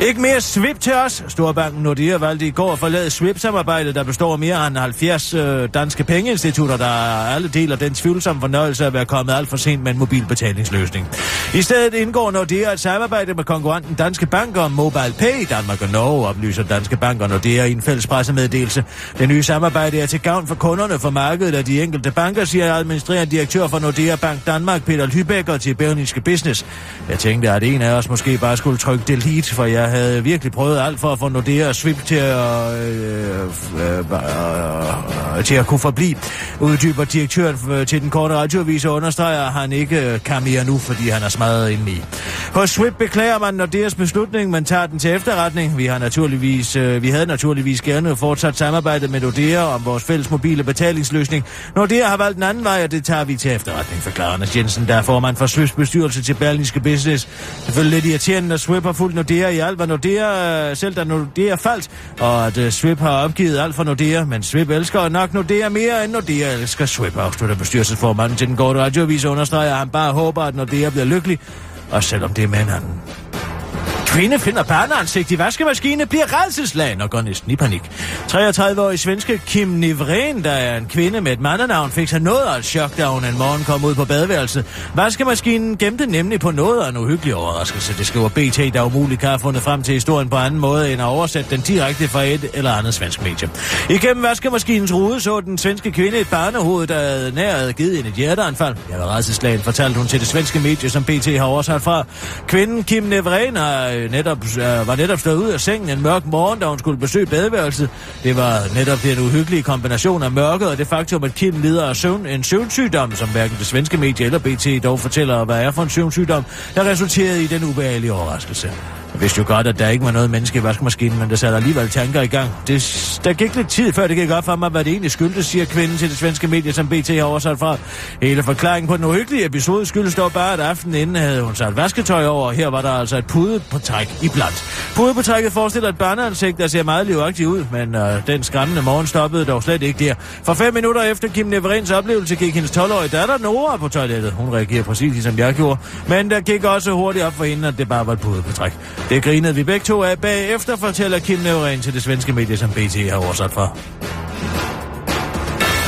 Ikke mere SWIP til os. Storbanken Nordea valgte i går at forlade SWIP-samarbejdet, der består af mere end 70 øh, danske pengeinstitutter, der alle deler den tvivlsomme fornøjelse af at være kommet alt for sent med en mobilbetalingsløsning. I stedet indgår Nordea et samarbejde med konkurrenten Danske Bank om Mobile Pay i Danmark og Norge, oplyser Danske Banker og Nordea i en fælles pressemeddelelse. Det nye samarbejde er til gavn for kunderne for markedet af de enkelte banker, siger administrerende direktør for Nordea Bank Danmark, Peter Lybækker til Berlingske Business. Jeg tænkte, at en af os måske bare skulle trykke delete, for jeg havde virkelig prøvet alt for at få Nordea og Swip til at, øh, øh, øh, øh, til at kunne forblive. Uddyber direktøren til den korte radioavis og understreger, at han ikke øh, kan mere nu, fordi han er smadret indeni. Hos Swip beklager man Nordeas beslutning, men tager den til efterretning. Vi, har naturligvis, øh, vi havde naturligvis gerne fortsat samarbejdet med Nordea om vores fælles mobile betalingsløsning. Nordea har valgt en anden vej, og det tager vi til efterretning, forklarer Anders Jensen, der er formand for Swips bestyrelse til Berlingske Business. Selvfølgelig lidt irriterende, at Swip har fulgt Nordea i alt, hvad Nordea, øh, selv da Nordea faldt, og at uh, Swip har opgivet alt for Nordea, men Swip elsker nok Nordea mere, end Nordea elsker Swip, afslutter bestyrelsesformanden til den korte radioavis og understreger, at han bare håber, at Nordea bliver lykkelig, og selvom det er med anden. Kvinde finder børneansigt i vaskemaskine, bliver redselslagen og går næsten i panik. 33-årige svenske Kim Nivren, der er en kvinde med et mandenavn, fik sig noget af et chok, da hun en morgen kom ud på badeværelset. Vaskemaskinen gemte nemlig på noget af en uhyggelig overraskelse. Det skriver BT, der umuligt kan have fundet frem til historien på anden måde, end at oversætte den direkte fra et eller andet svensk medie. Igennem vaskemaskinens rude så den svenske kvinde et barnehoved, der havde nær havde givet hende et hjerteanfald. Jeg var redselslagen, fortalte hun til det svenske medie, som BT har oversat fra. Kvinden Kim Nivren har øh, Øh, netop, øh, var netop stået ud af sengen en mørk morgen, da hun skulle besøge badeværelset. Det var netop den uhyggelige kombination af mørket og det faktum, at Kim lider af søvn, en søvnsygdom, som hverken det svenske medie eller BT dog fortæller, hvad er for en søvnsygdom, der resulterede i den ubehagelige overraskelse. Jeg vidste jo godt, at der ikke var noget menneske i vaskemaskinen, men der satte alligevel tanker i gang. Det, der gik lidt tid, før det gik op for mig, hvad det egentlig skyldtes, siger kvinden til det svenske medie, som BT har oversat fra. Hele forklaringen på den uhyggelige episode skyldes dog bare, at aftenen inden havde hun sat vasketøj over, og her var der altså et pude på træk i blandt. Pude på trækket forestiller et børneansigt, der ser meget livagtigt ud, men øh, den skræmmende morgen stoppede dog slet ikke der. For fem minutter efter Kim Neverins oplevelse gik hendes 12-årige datter Nora på toilettet. Hun reagerer præcis ligesom jeg gjorde, men der gik også hurtigt op for hende, at det bare var et pude på træk. Det grinede vi begge to af bagefter, fortæller Kim Neverin til det svenske medie, som BT har oversat for.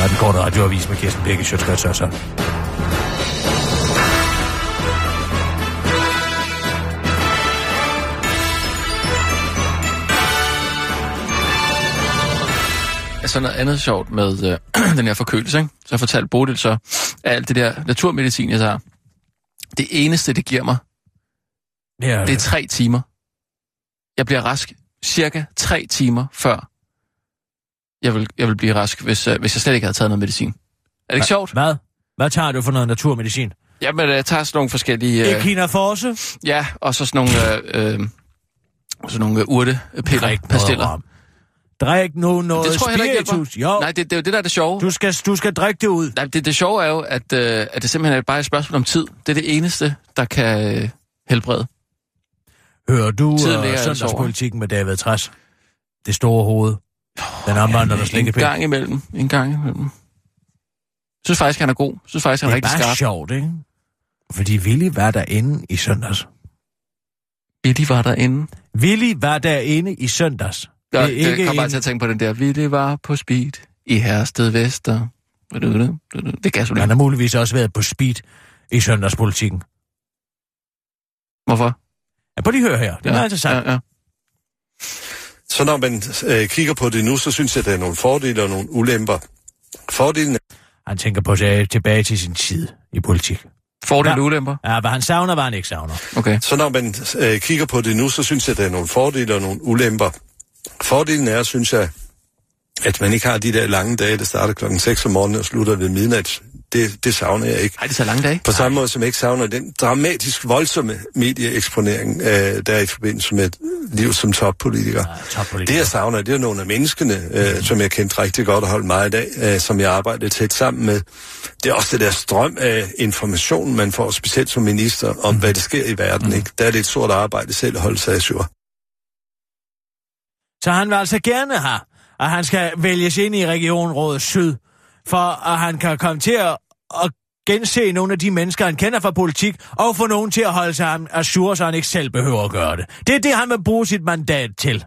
Og den korte radioavis med Kirsten Birke, Sjøtskrets Sørsson. Altså noget andet sjovt med øh, den her forkølelse, ikke? Så fortalte Bodil så, at alt det der naturmedicin, jeg tager, det eneste, det giver mig, Ja, det er tre timer. Jeg bliver rask cirka tre timer før jeg vil, jeg vil blive rask, hvis, øh, hvis jeg slet ikke havde taget noget medicin. Er det ikke sjovt? Hvad? Hvad tager du for noget naturmedicin? Jamen, jeg tager sådan nogle forskellige... Øh... Echinaforce? Ja, og så sådan nogle, øh, øh, sådan nogle øh, urtepiller, pastiller. Drik nu noget Det tror jeg ikke spiritus. hjælper. Jo, Nej, det, det er jo det, der er det sjove. du skal, du skal drikke det ud. Nej, det, det sjove er jo, at, øh, at det simpelthen er bare et spørgsmål om tid. Det er det eneste, der kan øh, helbrede. Hører du uh, søndagspolitikken med David Træs? Det store hoved. Den omvandrer, der slet En gang imellem. En gang imellem. Jeg synes faktisk, han er god. Jeg synes faktisk, han Det er er rigtig bare skarp. sjovt, ikke? Fordi Willy var derinde i søndags. Billy var derinde. Willy var derinde i søndags. Ja, Det er det, det kom bare en- til at tænke på den der. Billy var på speed i Hersted Vester. Det er gasolin. Han har muligvis også været på speed i søndagspolitikken. Hvorfor? Ja, prøv lige at høre her. Det er meget interessant. Ja, ja. Så når man øh, kigger på det nu, så synes jeg, at der er nogle fordele og nogle ulemper. Fordelen Han tænker på sig tilbage til sin tid i politik. Fordele Ja. og ulemper? Ja, hvad han savner, hvad han ikke savner. Okay. Så når man øh, kigger på det nu, så synes jeg, at der er nogle fordele og nogle ulemper. Fordelen er, synes jeg, at man ikke har de der lange dage, der starter klokken 6 om morgenen og slutter ved midnat. Det, det savner jeg ikke. Ej, det er så lange dage. På samme måde som jeg ikke savner den dramatisk voldsomme medieeksponering, øh, der er i forbindelse med liv som toppolitiker. Ja, toppolitiker. Det jeg savner, det er nogle af menneskene, øh, som jeg kendte rigtig godt og holdt meget af, øh, som jeg arbejdede tæt sammen med. Det er også det der strøm af information, man får, specielt som minister, om hvad der sker i verden. Ikke? Der er det et stort arbejde selv at holde sig syr. Så han vil altså gerne have, at han skal vælges ind i Regionrådet Syd, for at han kan komme til at, at gense nogle af de mennesker, han kender fra politik, og få nogen til at holde sig assur, så han ikke selv behøver at gøre det. Det er det, han vil bruge sit mandat til.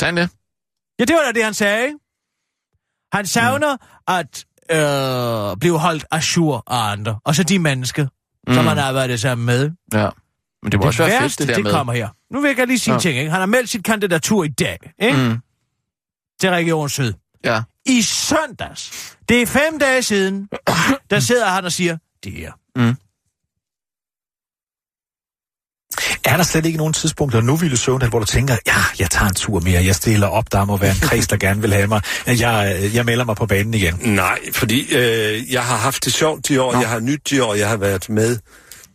Sagde det? Ja, det var da det, han sagde. Han savner mm. at øh, blive holdt assur af andre, og så de mennesker, mm. som han arbejder sammen med. Ja. Men det må også være fedt, værste, det der det med. kommer her. Nu vil jeg gerne lige sige Ja. ting, ikke? Han har meldt sit kandidatur i dag, ikke? Mm. Mm. Til Region Syd. Ja. I søndags. Det er fem dage siden, der sidder han og siger, det her. Er der slet ikke nogen tidspunkter nu, Ville Søvndal, hvor du tænker, ja, jeg tager en tur mere, jeg stiller op, der må være en kreds, der gerne vil have mig, jeg, jeg melder mig på banen igen. Nej, fordi øh, jeg har haft det sjovt de år, Nå. jeg har nyt de år, jeg har været med.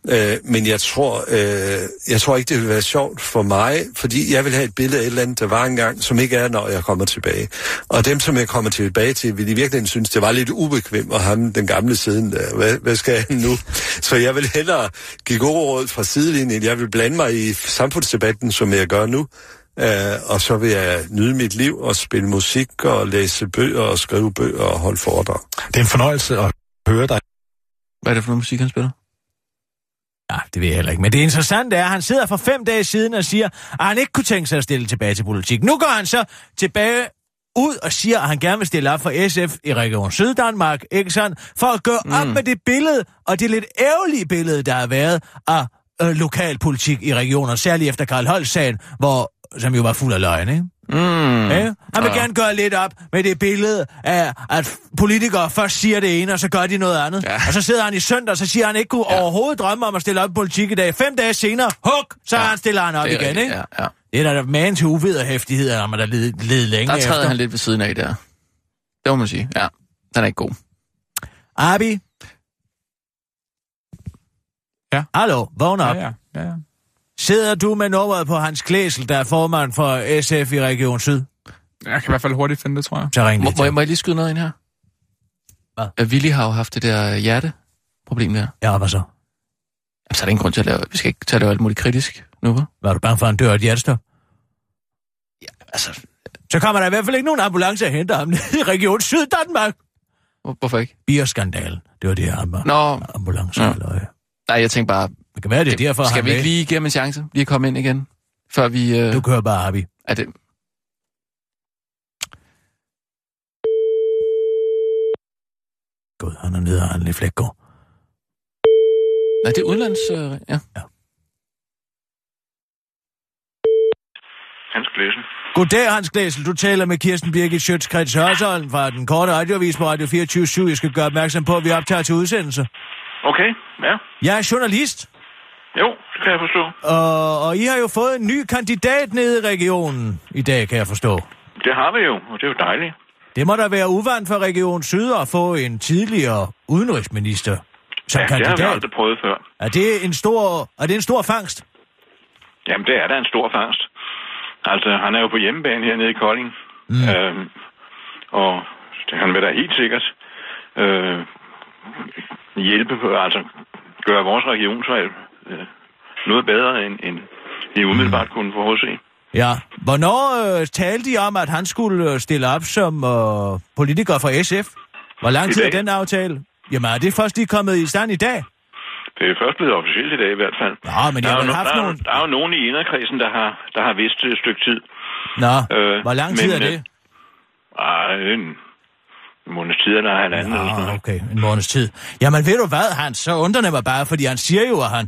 Øh, men jeg tror, øh, jeg tror ikke, det vil være sjovt for mig, fordi jeg vil have et billede af et eller andet, der var engang, som ikke er, når jeg kommer tilbage. Og dem, som jeg kommer tilbage til, vil i virkeligheden synes, det var lidt ubekvemt at have den gamle siden der. Hvad, hvad skal jeg nu? Så jeg vil hellere give gode råd fra sidelinjen. Jeg vil blande mig i samfundsdebatten, som jeg gør nu. Uh, og så vil jeg nyde mit liv og spille musik og læse bøger og skrive bøger og holde foredrag. Det er en fornøjelse at høre dig. Hvad er det for noget musik, han spiller? Ja, det ved jeg heller ikke. Men det interessante er, at han sidder for fem dage siden og siger, at han ikke kunne tænke sig at stille tilbage til politik. Nu går han så tilbage ud og siger, at han gerne vil stille op for SF i Region Syddanmark, ikke sandt? For at gøre mm. op med det billede, og det lidt ærgerlige billede, der har været af øh, lokalpolitik i regionen, særligt efter Karl Holst-sagen, hvor, som jo var fuld af løgn, ikke? Mm. Ja. Han vil Ja. gerne gøre lidt op med det billede af, at politikere først siger det ene, og så gør de noget andet. Ja. Og så sidder han i søndag, og så siger han ikke kunne Ja. overhovedet drømme om at stille op i politik i dag. Fem dage senere, huk, så Ja. han stiller han op Det igen, rigtigt, ikke? Ja, ja. Det er da man til uvederhæftighed, når man der led, led længe Der træder efter. han lidt ved siden af der. Det må man sige. Ja, den er ikke god. Abi? Ja. Hallo, vågn op. Ja, ja, ja, ja. Sidder du med nummeret på Hans Klæsel, der er formand for SF i Region Syd? Jeg kan i hvert fald hurtigt finde det, tror jeg. Så ring Må, lige må, jeg, til. må jeg lige skyde noget ind her? Hvad? Willy har jo haft det der hjerteproblem der. Ja, hvad så? Jamen, så er der ingen grund til at lave... Vi skal ikke tage det alt muligt kritisk nu, hva'? Var du bange for, at han dør af et hjertestop? Altså, Så kommer der i hvert fald ikke nogen ambulance og henter ham ned i Region Syddanmark. hvor, hvorfor ikke? Bierskandal. Det var det, han var. Nå, Ambulance. Ja. Ja. Eller, nej, jeg tænker bare... det kan være, det er derfor, skal han vi ikke lige give ham en chance? Lige komme ind igen? Før vi... Øh, Du kører bare, Abi. er det... Gud, han er nede og han lidt flækgård. Nej, det er udlands... Øh, ja. Hans Blæsen. Goddag, Hans Glæsel. Du taler med Kirsten Birgit Schøtzgrads Hørsholm fra den korte radioavis på Radio 24 Jeg skal gøre opmærksom på, at vi optager til udsendelse. Okay, ja. Jeg er journalist, Jo, det kan jeg forstå. og, og I har jo fået en ny kandidat nede i regionen i dag, kan jeg forstå. Det har vi jo, og det er jo dejligt. Det må da være uvant for Region Syd at få en tidligere udenrigsminister som ja, det har vi kandidat. aldrig prøvet før. Er det en stor, er det en stor fangst? Jamen, det er da en stor fangst. Altså, han er jo på hjemmebane hernede i Kolding. Mm. Øhm, og det, han vil da helt sikkert øh, hjælpe på, altså gøre vores regionsvalg øh, noget bedre, end, end vi umiddelbart mm. kunne forudse. Ja. Hvornår øh, talte I om, at han skulle øh, stille op som øh, politiker for SF? Hvor lang tid er den aftale? Jamen, er det først lige kommet i stand i dag? Det er først blevet officielt i dag i hvert fald. Nå, men jeg der, har er jo, haft der, er, nogle... der er jo nogen i inderkredsen, der har, der har vidst et stykke tid. Nå, Øh, hvor lang tid men, er øh, det? Ej, en måneds tid eller halvanden. noget. okay, en måneds tid. Jamen, ved du hvad, Hans, så undrer det mig bare, fordi han siger jo, at han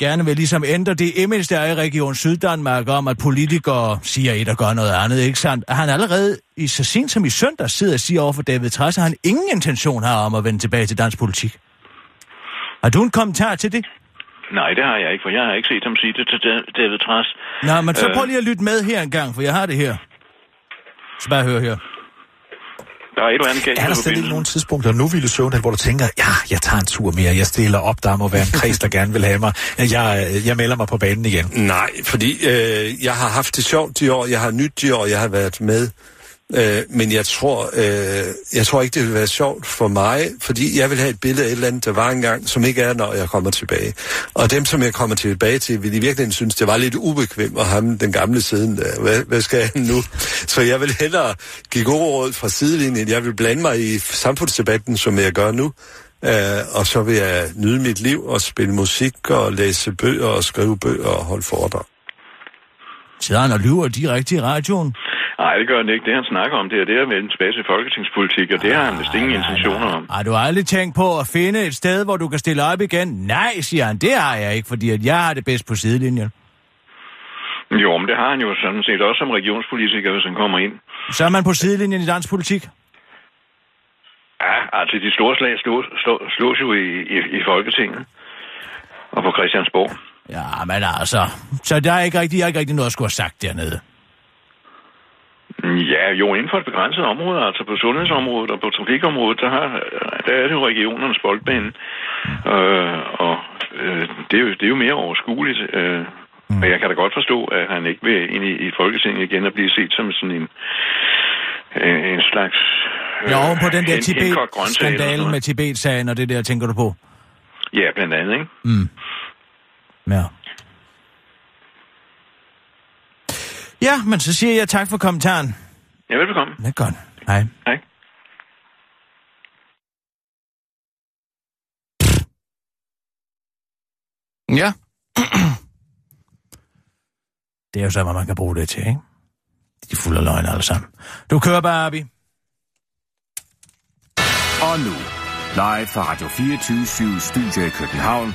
gerne vil ligesom ændre det image, der er i Region Syddanmark om, at politikere siger et og gør noget andet, ikke sandt? At han allerede i så sent som i søndag sidder og siger over for David Træs, at han ingen intention har om at vende tilbage til dansk politik. Har du en kommentar til det? Nej, det har jeg ikke, for jeg har ikke set ham sige det til Da- David Træs. Nå, men så Øh. prøv lige at lytte med her en gang, for jeg har det her. Så bare hør her. Der er et eller andet galt Er der slet ikke nogen tidspunkter nu, Ville Søvndal, hvor du tænker, ja, jeg tager en tur mere, jeg stiller op, der må være en kreds, der gerne vil have mig, jeg, jeg melder mig på banen igen. Nej, fordi øh, jeg har haft det sjovt de år, jeg har nyt de år, jeg har været med. Øh, men jeg tror, øh, jeg tror ikke, det vil være sjovt for mig, fordi jeg vil have et billede af et eller andet, der var engang, som ikke er, når jeg kommer tilbage. Og dem, som jeg kommer tilbage til, vil i virkeligheden synes, det var lidt ubekvemt at have den gamle siden der. Hvad, hvad skal jeg nu? Så jeg vil hellere give gode råd fra sidelinjen. Jeg vil blande mig i samfundsdebatten, som jeg gør nu. Øh, og så vil jeg nyde mit liv og spille musik og læse bøger og skrive bøger og holde foredrag. Sidder han og lyver direkte i radioen? Nej, det gør han ikke. Det, han snakker om, det er det at vende tilbage til folketingspolitik, og det har han vist ingen intentioner om. Har du aldrig tænkt på at finde et sted, hvor du kan stille op igen? Nej, siger han, det har jeg ikke, fordi at jeg har det bedst på sidelinjen. Jo, men det har han jo sådan set også som regionspolitiker, hvis han kommer ind. Så er man på sidelinjen i dansk politik. Ja, altså de store slag slås, slås, slås jo i, i, i Folketinget og på Christiansborg. Ja, men altså, så der er ikke rigtig, jeg har ikke rigtig noget at skulle have sagt dernede. Ja, jo inden for et begrænset område, altså på sundhedsområdet og på trafikområdet, der, har, der er det jo regionernes boldbane. Øh, og øh, det, er jo, det er jo mere overskueligt. Øh, Mm. og jeg kan da godt forstå, at han ikke vil ind i, i Folketinget igen og blive set som sådan en, øh, en slags... Ja, oven på den der Tibet-skandale med Tibet-sagen og det der, tænker du på? Ja, blandt andet, ikke? Mm. Ja. Ja, men så siger jeg tak for kommentaren. Ja, velbekomme. Det er godt. Hej. Hej. Ja. Det er jo så, hvad man kan bruge det til, ikke? De er fulde af løgn alle sammen. Du kører bare, Abi. Og nu, live fra Radio 24 Studio i København.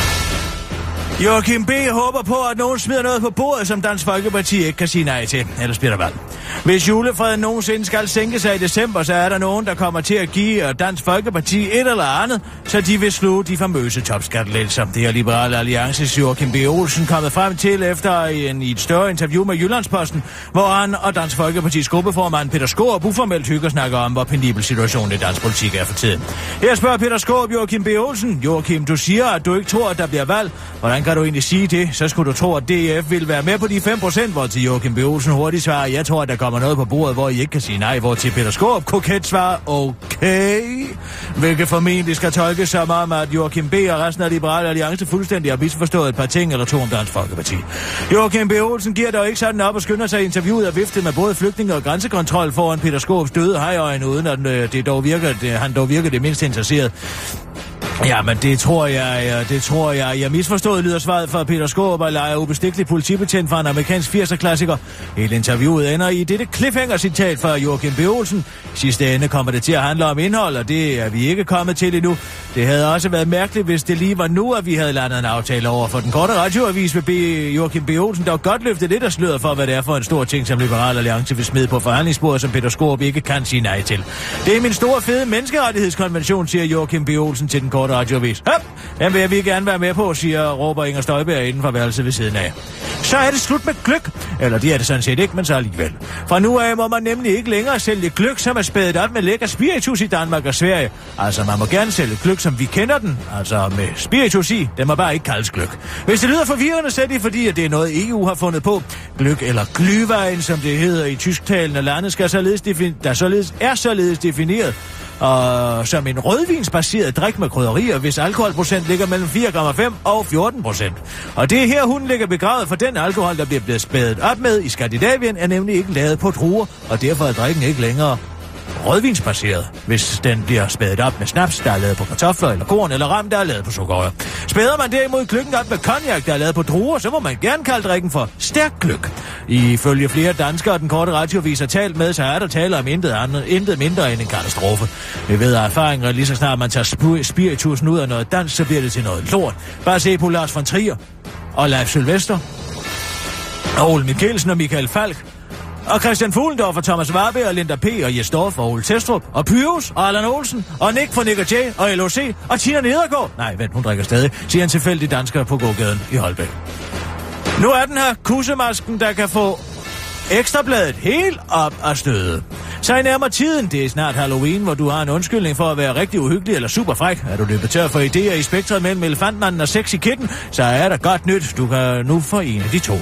Joachim B. håber på, at nogen smider noget på bordet, som Dansk Folkeparti ikke kan sige nej til. Ellers bliver der valg. Hvis julefreden nogensinde skal sænke sig i december, så er der nogen, der kommer til at give øh, Dansk Folkeparti et eller andet, så de vil sluge de famøse topskattelettelser. Det er Liberale Alliances Joachim B. Olsen kommet frem til efter en, i et større interview med Jyllandsposten, hvor han og Dansk Folkepartis gruppeformand Peter Skårup uformelt hygger snakker om, hvor penibel situationen i dansk politik er for tiden. Her spørger Peter Skårup Joachim B. Olsen. Joachim, du siger, at du ikke tror, at der bliver valg. Hvordan kan du egentlig sige det? Så skulle du tro, at DF vil være med på de 5%, hvor til Joachim B. Olsen hurtigt svarer, jeg tror, at der kommer noget på bordet, hvor I ikke kan sige nej, hvor til Peter Skårup koket svarer, okay. Hvilket formentlig skal tolkes som om, at Joachim B. og resten af Liberale Alliance fuldstændig har misforstået et par ting eller to om Dansk Folkeparti. Joachim B. Olsen giver dog ikke sådan op og skynder sig i interviewet og viftet med både flygtninge og grænsekontrol foran Peter Skårups døde hejøjne, uden at øh, det dog virker, det, han dog virker det mindst interesseret. Ja, men det tror jeg, ja, det tror jeg. Jeg misforstået lyder svaret fra Peter Skåb og leger ubestikkelig politibetjent fra en amerikansk 80'er-klassiker. Hele interviewet ender i dette cliffhanger-citat fra Joachim B. Olsen. Sidste ende kommer det til at handle om indhold, og det er vi ikke kommet til endnu. Det havde også været mærkeligt, hvis det lige var nu, at vi havde landet en aftale over. For den korte radioavis med B. Joachim B. Olsen dog godt løfte lidt af sløret for, hvad det er for en stor ting, som Liberal Alliance vil smide på forhandlingsbordet, som Peter Skåb ikke kan sige nej til. Det er min store fede menneskerettighedskonvention, siger Joachim B. Olsen til den korte radiovis. Hop! Den vil vi gerne være med på, siger råber Inger Støjberg inden for værelset ved siden af. Så er det slut med gløk. Eller det er det sådan set ikke, men så alligevel. Fra nu af må man nemlig ikke længere sælge gløk, som er spædet op med lækker spiritus i Danmark og Sverige. Altså, man må gerne sælge gløk, som vi kender den. Altså med spiritus i. Den må bare ikke kaldes gløk. Hvis det lyder forvirrende, så er det fordi, at det er noget EU har fundet på. Gløk eller glyvejen, som det hedder i tysktalende lande, skal således defin- der således er således defineret og som en rødvinsbaseret drik med krydderier, hvis alkoholprocent ligger mellem 4,5 og 14 procent. Og det er her, hun ligger begravet, for den alkohol, der bliver blevet spædet op med i Skandinavien, er nemlig ikke lavet på druer, og derfor er drikken ikke længere rødvinsbaseret, hvis den bliver spædet op med snaps, der er lavet på kartofler eller korn, eller ram, der er lavet på sukkerrør. Spæder man derimod kløkken op med cognac, der er lavet på druer, så må man gerne kalde drikken for stærk kløk. Ifølge flere danskere, den korte radiovis har talt med, så er der tale om intet, andet, intet mindre end en katastrofe. Vi ved af erfaringer, at lige så snart man tager spiritusen ud af noget dansk, så bliver det til noget lort. Bare se på Lars von Trier og Leif Sylvester, og Ole Mikkelsen og Michael Falk og Christian Fuglendorf og Thomas Warberg og Linda P. og Jes Dorf og Ole Testrup og Pyrus og Allan Olsen og Nick fra Nick og Jay og LOC og Tina Nedergaard. Nej, vent, hun drikker stadig, siger en tilfældig dansker på gågaden i Holbæk. Nu er den her kussemasken, der kan få Ekstrabladet helt op af støde. Så i nærmere tiden, det er snart Halloween, hvor du har en undskyldning for at være rigtig uhyggelig eller super fræk. Er du løbet tør for idéer i spektret mellem elefantmanden og sexy kitten, så er der godt nyt. Du kan nu forene de to.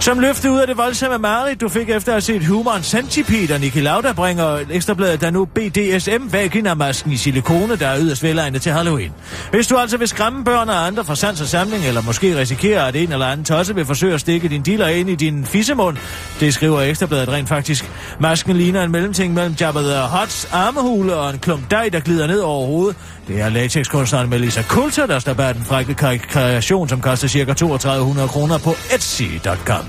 Som løfte ud af det voldsomme mareridt, du fik efter at have set humoren Centipede og Niki Lauda bringer Ekstrabladet der nu BDSM vaginamasken i silikone, der er yderst velegnet til Halloween. Hvis du altså vil skræmme børn og andre fra sans og samling, eller måske risikere, at en eller anden tosse vil forsøge at stikke din dealer ind i din fissemund, det skriver Ekstrabladet rent faktisk. Masken ligner en mellemting mellem Jabba the Hutt's armehule og en klump dej, der glider ned over hovedet. Det er latexkunstneren Melissa Kulter, der står bag den frække kreation, som koster ca. 3200 kroner på Etsy.com.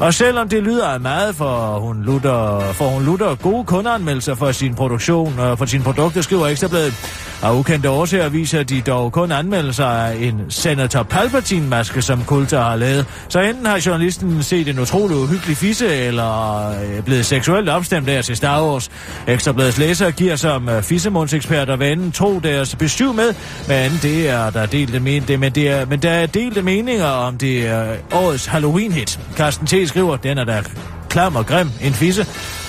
Og selvom det lyder af meget, for hun lutter, for hun lutter gode kundeanmeldelser for sin produktion og for sine produkter, skriver Ekstrabladet. Og ukendte årsager viser de dog kun anmeldelser af en Senator Palpatine-maske, som Kulter har lavet. Så enten har journalisten set en utrolig uhyggelig fisse, eller er blevet seksuelt opstemt af til Star Wars. Ekstrabladets læser giver som øh, uh, fissemundseksperter vanen tro deres besøg med, men det er der delte men det, men, det er, men der er delte meninger om det er årets Halloween-hit. Carsten T. skriver, den er der klam og grim, en fisse.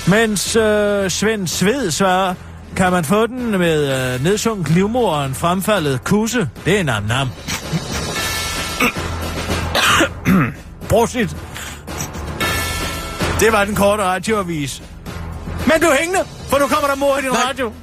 Mens øh, Svend Sved svarer, kan man få den med øh, nedsunket livmor og en fremfaldet kusse? Det er nam nam. Prosit. Det var den korte radioavis. Men du er hængende, for nu kommer der mor i din Nej. radio.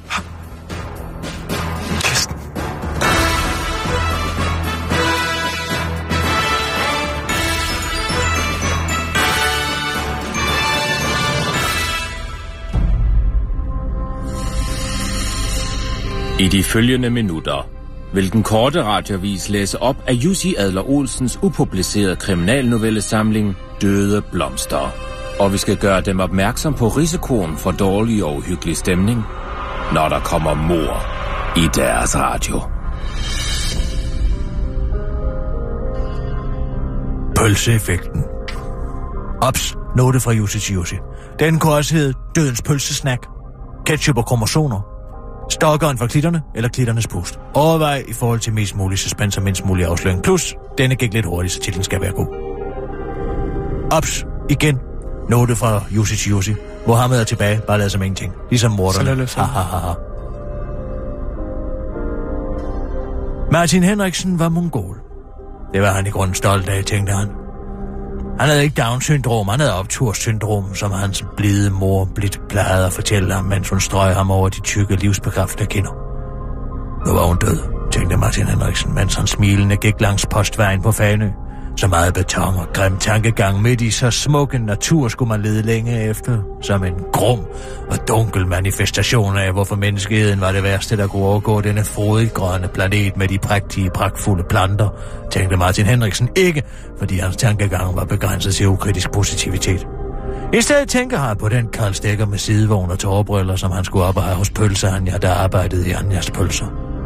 I de følgende minutter vil den korte radiovis læse op af Jussi Adler Olsens upublicerede kriminalnovellesamling Døde Blomster. Og vi skal gøre dem opmærksom på risikoen for dårlig og uhyggelig stemning, når der kommer mor i deres radio. Pølseeffekten. Ops, note fra Jussi Jussi. Den kunne også hedde Dødens Pølsesnack. Ketchup og kromosoner. Stokkeren fra klitterne eller klitternes pust. Overvej i forhold til mest mulig suspense og mindst mulig afsløring. Plus, denne gik lidt hurtigt, så titlen skal være god. Ops, igen. Note fra Jussi til Jussi. Mohammed er tilbage, bare lad som ingenting. Ligesom morderne. Er Ha, ha, ha, ha. Martin Henriksen var mongol. Det var han i grunden stolt af, tænkte han. Han havde ikke Down-syndrom, han havde optursyndrom, som hans blide mor blidt plejede at fortælle ham, mens hun strøg ham over de tykke livsbekræftede kinder. Nu var hun død, tænkte Martin Henriksen, mens han smilende gik langs postvejen på Fanø. Så meget beton og grim tankegang midt i så smuk en natur skulle man lede længe efter, som en grum og dunkel manifestation af, hvorfor menneskeheden var det værste, der kunne overgå denne frodiggrønne planet med de prægtige, pragtfulde planter, tænkte Martin Henriksen ikke, fordi hans tankegang var begrænset til ukritisk positivitet. I stedet tænker han på den Karl Stikker med sidevogn og tårbriller, som han skulle op og have hos pølse der arbejdede i Anjas pølser.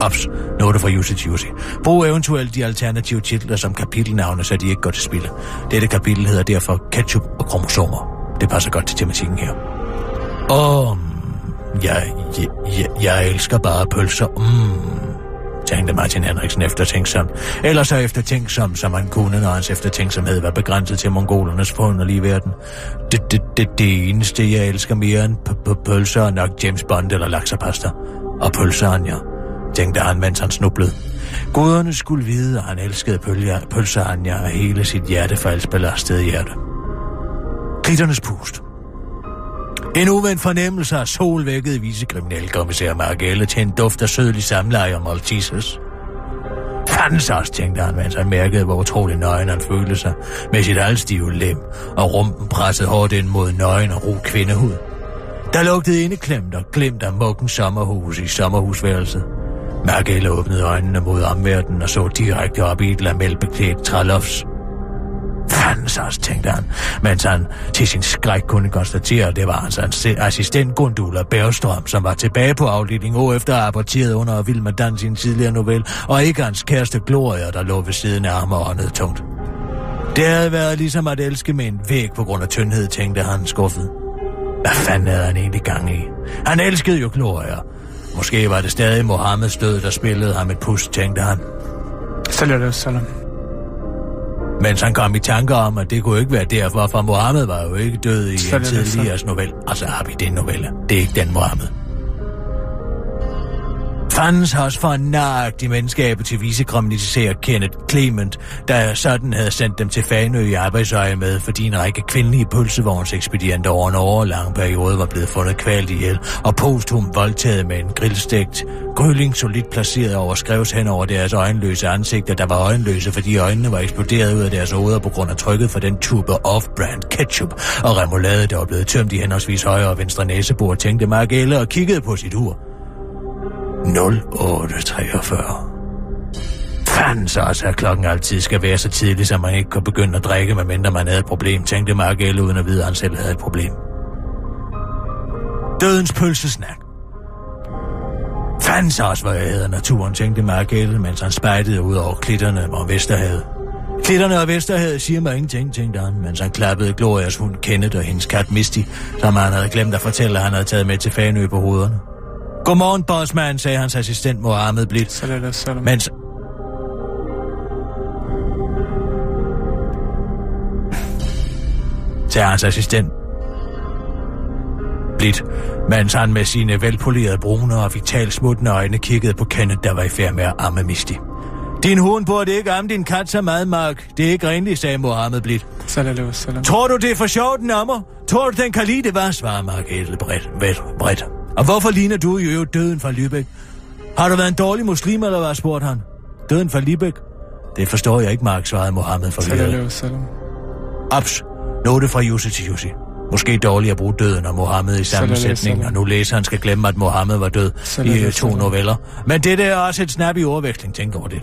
Ops, note fra Jussi Jussi. Brug eventuelt de alternative titler som kapitelnavne, så de ikke går til spil. Dette kapitel hedder derfor Ketchup og kromosomer. Det passer godt til tematikken her. Og jeg, jeg, jeg, jeg elsker bare pølser. Mm, tænkte Martin Henriksen eftertænksom. Eller så eftertænksom, som han kunne, når hans eftertænksomhed var begrænset til mongolernes forunderlige verden. Det, det, det, det eneste, jeg elsker mere end p- p- pølser, er nok James Bond eller laksapasta. Og pølser, ja tænkte han, mens han snublede. Guderne skulle vide, at han elskede pølger, pølser, Anja, af hele sit hjertefaldsbelastede hjerte. Kritternes pust. En uvendt fornemmelse af sol vækkede vicekriminalkommissær Margelle til en duft af sødlig samleje og Maltesers. Fandens også, tænkte han, mens han mærkede, hvor utrolig nøgen han følte sig, med sit halvstive lem, og rumpen presset hårdt ind mod nøgen og ro kvindehud. Der lugtede indeklemt og glemt af mukken sommerhus i sommerhusværelset. Margelle åbnede øjnene mod omverdenen og så direkte op i et lamelbeklædt trælofs. Fandens også, tænkte han, mens han til sin skræk kunne konstatere, at det var hans assistent Gundula Bergstrøm, som var tilbage på afdeling O efter at have under Vilma Dan sin tidligere novelle, og ikke hans kæreste Gloria, der lå ved siden af ham og åndede tungt. Det havde været ligesom at elske med en væg på grund af tyndhed, tænkte han skuffet. Hvad fanden havde han egentlig gang i? Han elskede jo Gloria. Måske var det stadig Mohammeds død, der spillede ham et pus, tænkte han. Salam salam. Mens han kom i tanker om, at det kunne ikke være derfor, for Mohammed var jo ikke død i en tidligere novelle. Altså har vi den novelle. Det er ikke den Mohammed. Fandens har også for nøjagtig menneskabet til vicekriminaliserer Kenneth Clement, der sådan havde sendt dem til Fanø i arbejdsøje med, fordi en række kvindelige pølsevognsekspedienter over en årlang periode var blevet fundet kvalt ihjel, og posthum voldtaget med en grillstegt Grylling solidt placeret over skrevs hen over deres øjenløse ansigter, der var øjenløse, fordi øjnene var eksploderet ud af deres hoveder på grund af trykket for den tube off-brand ketchup og remoulade, der var blevet tømt i henholdsvis højre og venstre næsebord, tænkte Mark Elle og kiggede på sit ur. 0843. Fanden så også, at klokken altid skal være så tidlig, så man ikke kan begynde at drikke, medmindre man havde et problem, tænkte Mark L. uden at vide, at han selv havde et problem. Dødens pølsesnak. Fanden så også, hvor jeg hedder naturen, tænkte Mark L., mens han spejtede ud over klitterne og Vesterhavet. Klitterne og Vesterhavet siger mig ingenting, tænkte han, mens han klappede Glorias hund Kenneth og hendes kat Misty, som han havde glemt at fortælle, at han havde taget med til Fanø på hovederne. Godmorgen, bossman, sagde hans assistent Mohammed blidt, Salam salam. mens... sagde hans assistent blidt, mens han med sine velpolerede brune og vitalt smuttende øjne kiggede på Kenneth, der var i færd med at amme Misty. Din hund burde ikke amme din kat så meget, Mark. Det er ikke renligt, sagde Mohammed blidt. Salam salam. Tror du, det er for sjovt, den ammer? Tror du, den kan lide det, hvad? svarer Mark Edelbredt. Bredt, bredt. Og hvorfor ligner du i øvrigt døden fra Lübeck? Har du været en dårlig muslim, eller hvad, spurgte han. Døden fra Lübeck? Det forstår jeg ikke, Mark, svarede Mohammed forvirret. Abs. Note fra Jussi til Jussi. Måske dårligt at bruge døden og Mohammed i sammensætning, salam. og nu læser han skal glemme, at Mohammed var død i øh, to noveller. Men det er også et snap i ordveksling, tænk over det.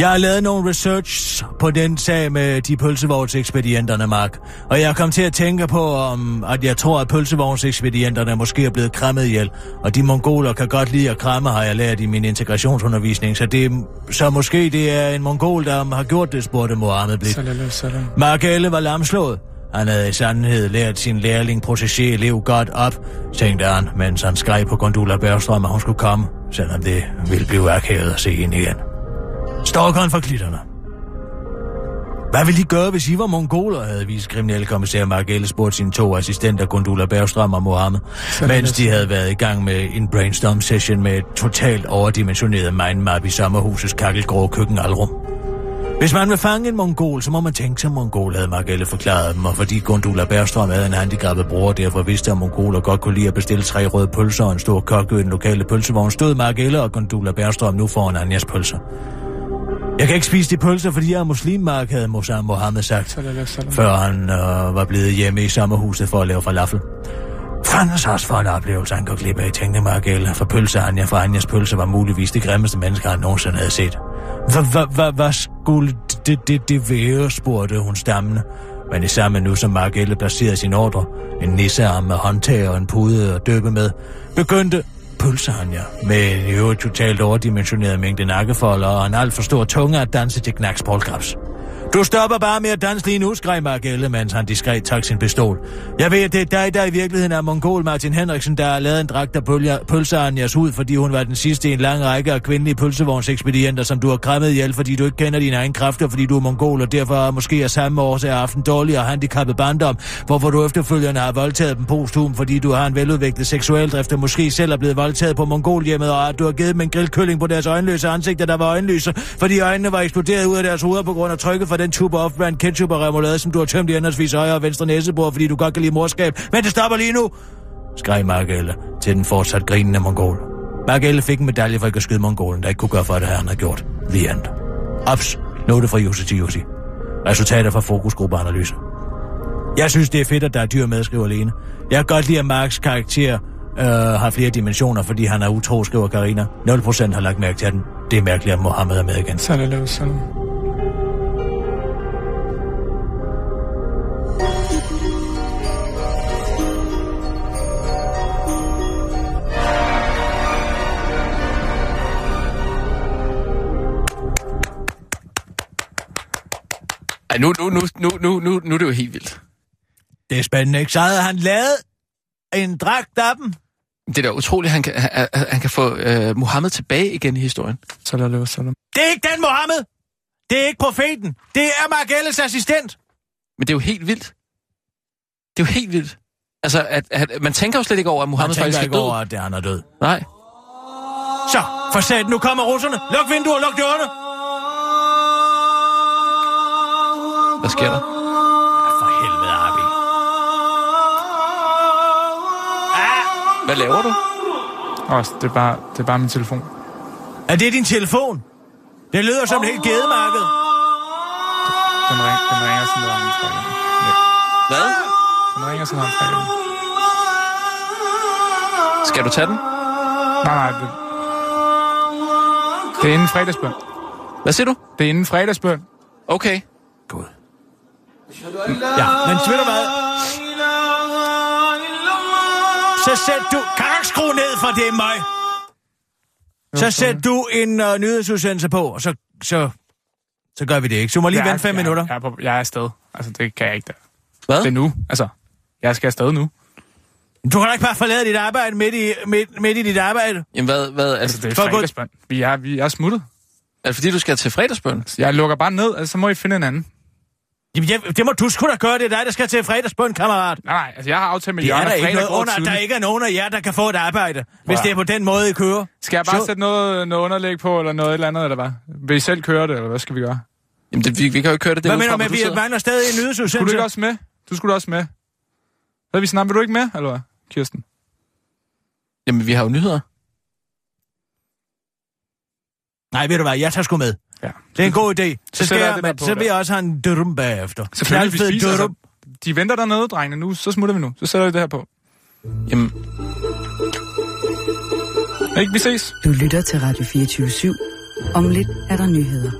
Jeg har lavet nogle research på den sag med de pølsevognsekspedienterne, Mark. Og jeg kom til at tænke på, om, at jeg tror, at pølsevognsekspedienterne måske er blevet krammet ihjel. Og de mongoler kan godt lide at kramme, har jeg lært i min integrationsundervisning. Så, det, så måske det er en mongol, der har gjort det, spurgte Mohammed salam. Mark Elle var lamslået. Han havde i sandhed lært sin lærling protégé elev godt op, tænkte han, mens han skrev på Gondula Bergstrøm, at hun skulle komme, selvom det ville blive akavet at se hende igen. Stalkeren for klitterne. Hvad ville de gøre, hvis I var mongoler, havde vist kriminalkommissær Mark Elle spurgt sine to assistenter, Gondula Bergstrøm og Mohammed, mens de havde været i gang med en brainstorm session med et totalt overdimensioneret mindmap i sommerhusets kakkelgrå køkkenalrum. Hvis man vil fange en mongol, så må man tænke som mongol, havde Margelle forklaret dem, og fordi Gondula Bergstrøm havde en handicappet bror, derfor vidste at mongoler godt kunne lide at bestille tre røde pølser og en stor kok i den lokale pølsevogn, stod Margelle og Gondula Bergstrøm nu foran Anjas pølser. Jeg kan ikke spise de pølser, fordi jeg er muslimmark, havde Mosam Mohammed sagt, Salam salam. før han øh, var blevet hjemme i sommerhuset for at lave falafel. Fandens også for en oplevelse, han går glip af, tænkte Margelle, for pølse Anja fra Anjas pølse var muligvis det grimmeste menneske, han nogensinde havde set. Hvad skulle det, det, det være, spurgte hun stammende. Men i samme nu, som Margelle placerede sin ordre, en nissearm med håndtag og en pude at døbe med, begyndte pølsehanja med en i øvrigt totalt overdimensioneret mængde nakkefolder og en alt for stor tunge at danse til knaks polkraps. Du stopper bare med at danse lige nu, skreg Margelle, mens han diskret tak sin pistol. Jeg ved, at det er dig, der i virkeligheden er mongol Martin Henriksen, der har lavet en dragt af pølger- pølseanjas fordi hun var den sidste i en lang række af kvindelige pølsevognsekspedienter, som du har krammet ihjel, fordi du ikke kender dine egne kræfter, fordi du er mongol, og derfor er måske af samme årsag aften dårlig og handicappet barndom, hvorfor du efterfølgende har voldtaget dem posthum, fordi du har en veludviklet seksuel drift, og måske selv er blevet voldtaget på mongolhjemmet, og at du har givet dem en grillkølling på deres øjenløse ansigter, der var øjenløse, fordi øjnene var eksploderet ud af deres hoveder på grund af trykket fra den tube off-brand ketchup og remoulade, som du har tømt i henholdsvis højre og venstre næsebord, fordi du godt kan lide morskab. Men det stopper lige nu, skreg Margelle til den fortsat grinende mongol. Margelle fik en medalje for ikke at skyde mongolen, der ikke kunne gøre for det, han havde gjort. The end. Ups. Note fra Jussi til Jussi. Resultater fra fokusgruppeanalyse. Jeg synes, det er fedt, at der er dyr med, skriver Lene. Jeg kan godt lide, at Marks karakter øh, har flere dimensioner, fordi han er utro, skriver Karina. 0% har lagt mærke til den. Det er mærkeligt, at Mohammed er med igen. Salam sådan. Ej, nu, nu, nu, nu, nu, nu, nu er det jo helt vildt. Det er spændende, ikke? Så havde han lavet en dragt af dem. Det er da utroligt, at han kan, han, han kan få uh, Mohammed tilbage igen i historien. Så lad det er ikke den Mohammed. Det er ikke profeten. Det er Margelles assistent. Men det er jo helt vildt. Det er jo helt vildt. Altså, at, at, man tænker jo slet ikke over, at Mohammed tænker faktisk er ikke død. over, at det er, han er død. Nej. Så, for sat, nu kommer russerne. Luk vinduer, luk dørene. Hvad sker der? For helvede, Arbi. Hvad laver du? Også, det er bare, det er bare min telefon. Er det din telefon? Det lyder som et helt gedemarked. Den, ring, den ringer sådan der om. Ja. Hvad? Den ringer sådan der om. Skal du tage den? Nej, nej, det... Det er inden fredagsbøn. Hvad siger du? Det er inden fredagsbøn. Okay. God. Ja, men ved du hvad? Så sæt du... Kan du ikke skrue ned for det mig? Så sæt du en uh, nyhedsudsendelse på, og så, så, så gør vi det, ikke? Så du må lige Jeg vente fem jeg, minutter. Jeg er, på, jeg er afsted. Altså, det kan jeg ikke. Der. Hvad? Det er nu. Altså, jeg skal afsted nu. Du kan da ikke bare forlade dit arbejde midt i, midt, midt i dit arbejde. Jamen, hvad, hvad altså, Altså, det er fredagsbøn. Vi er, vi er smuttet. er det fordi, du skal til fredagsbøn? Jeg lukker bare ned, altså, så må I finde en anden. Jamen, jeg, det må du sgu da gøre, det er dig, der skal til fredagsbøn, kammerat. Nej, nej, altså, jeg har aftalt med Det er Jørgen, der at ikke fredag noget går under, der tidligt. ikke er nogen af jer, der kan få et arbejde, hvis Wow. det er på den måde, I kører. Skal jeg bare Så- sætte noget, noget underlæg på, eller noget eller andet, eller hvad? Vil I selv køre det, eller hvad skal vi gøre? Jamen, det, vi, vi kan jo ikke køre det Hvad derudfra, mener du med, vi mangler stadig en Skulle du nyhedsudsendelse? ikke også med? Du skulle da også med. Hvad er vi snart? Vil du ikke med, eller hvad, Kirsten? Jamen, vi har jo nyheder. Nej, ved du hvad, jeg tager sgu med. Ja. Det er en god idé. Så, Så skal jeg men, så vil jeg også have en dørum bagefter. Selvfølgelig, vi spiser. Altså, de venter dernede, drengene, nu. Så smutter vi nu. Så sætter vi det her på. Jamen, Ikke, vi ses. Du lytter til Radio 24 /7. Om lidt er der nyheder.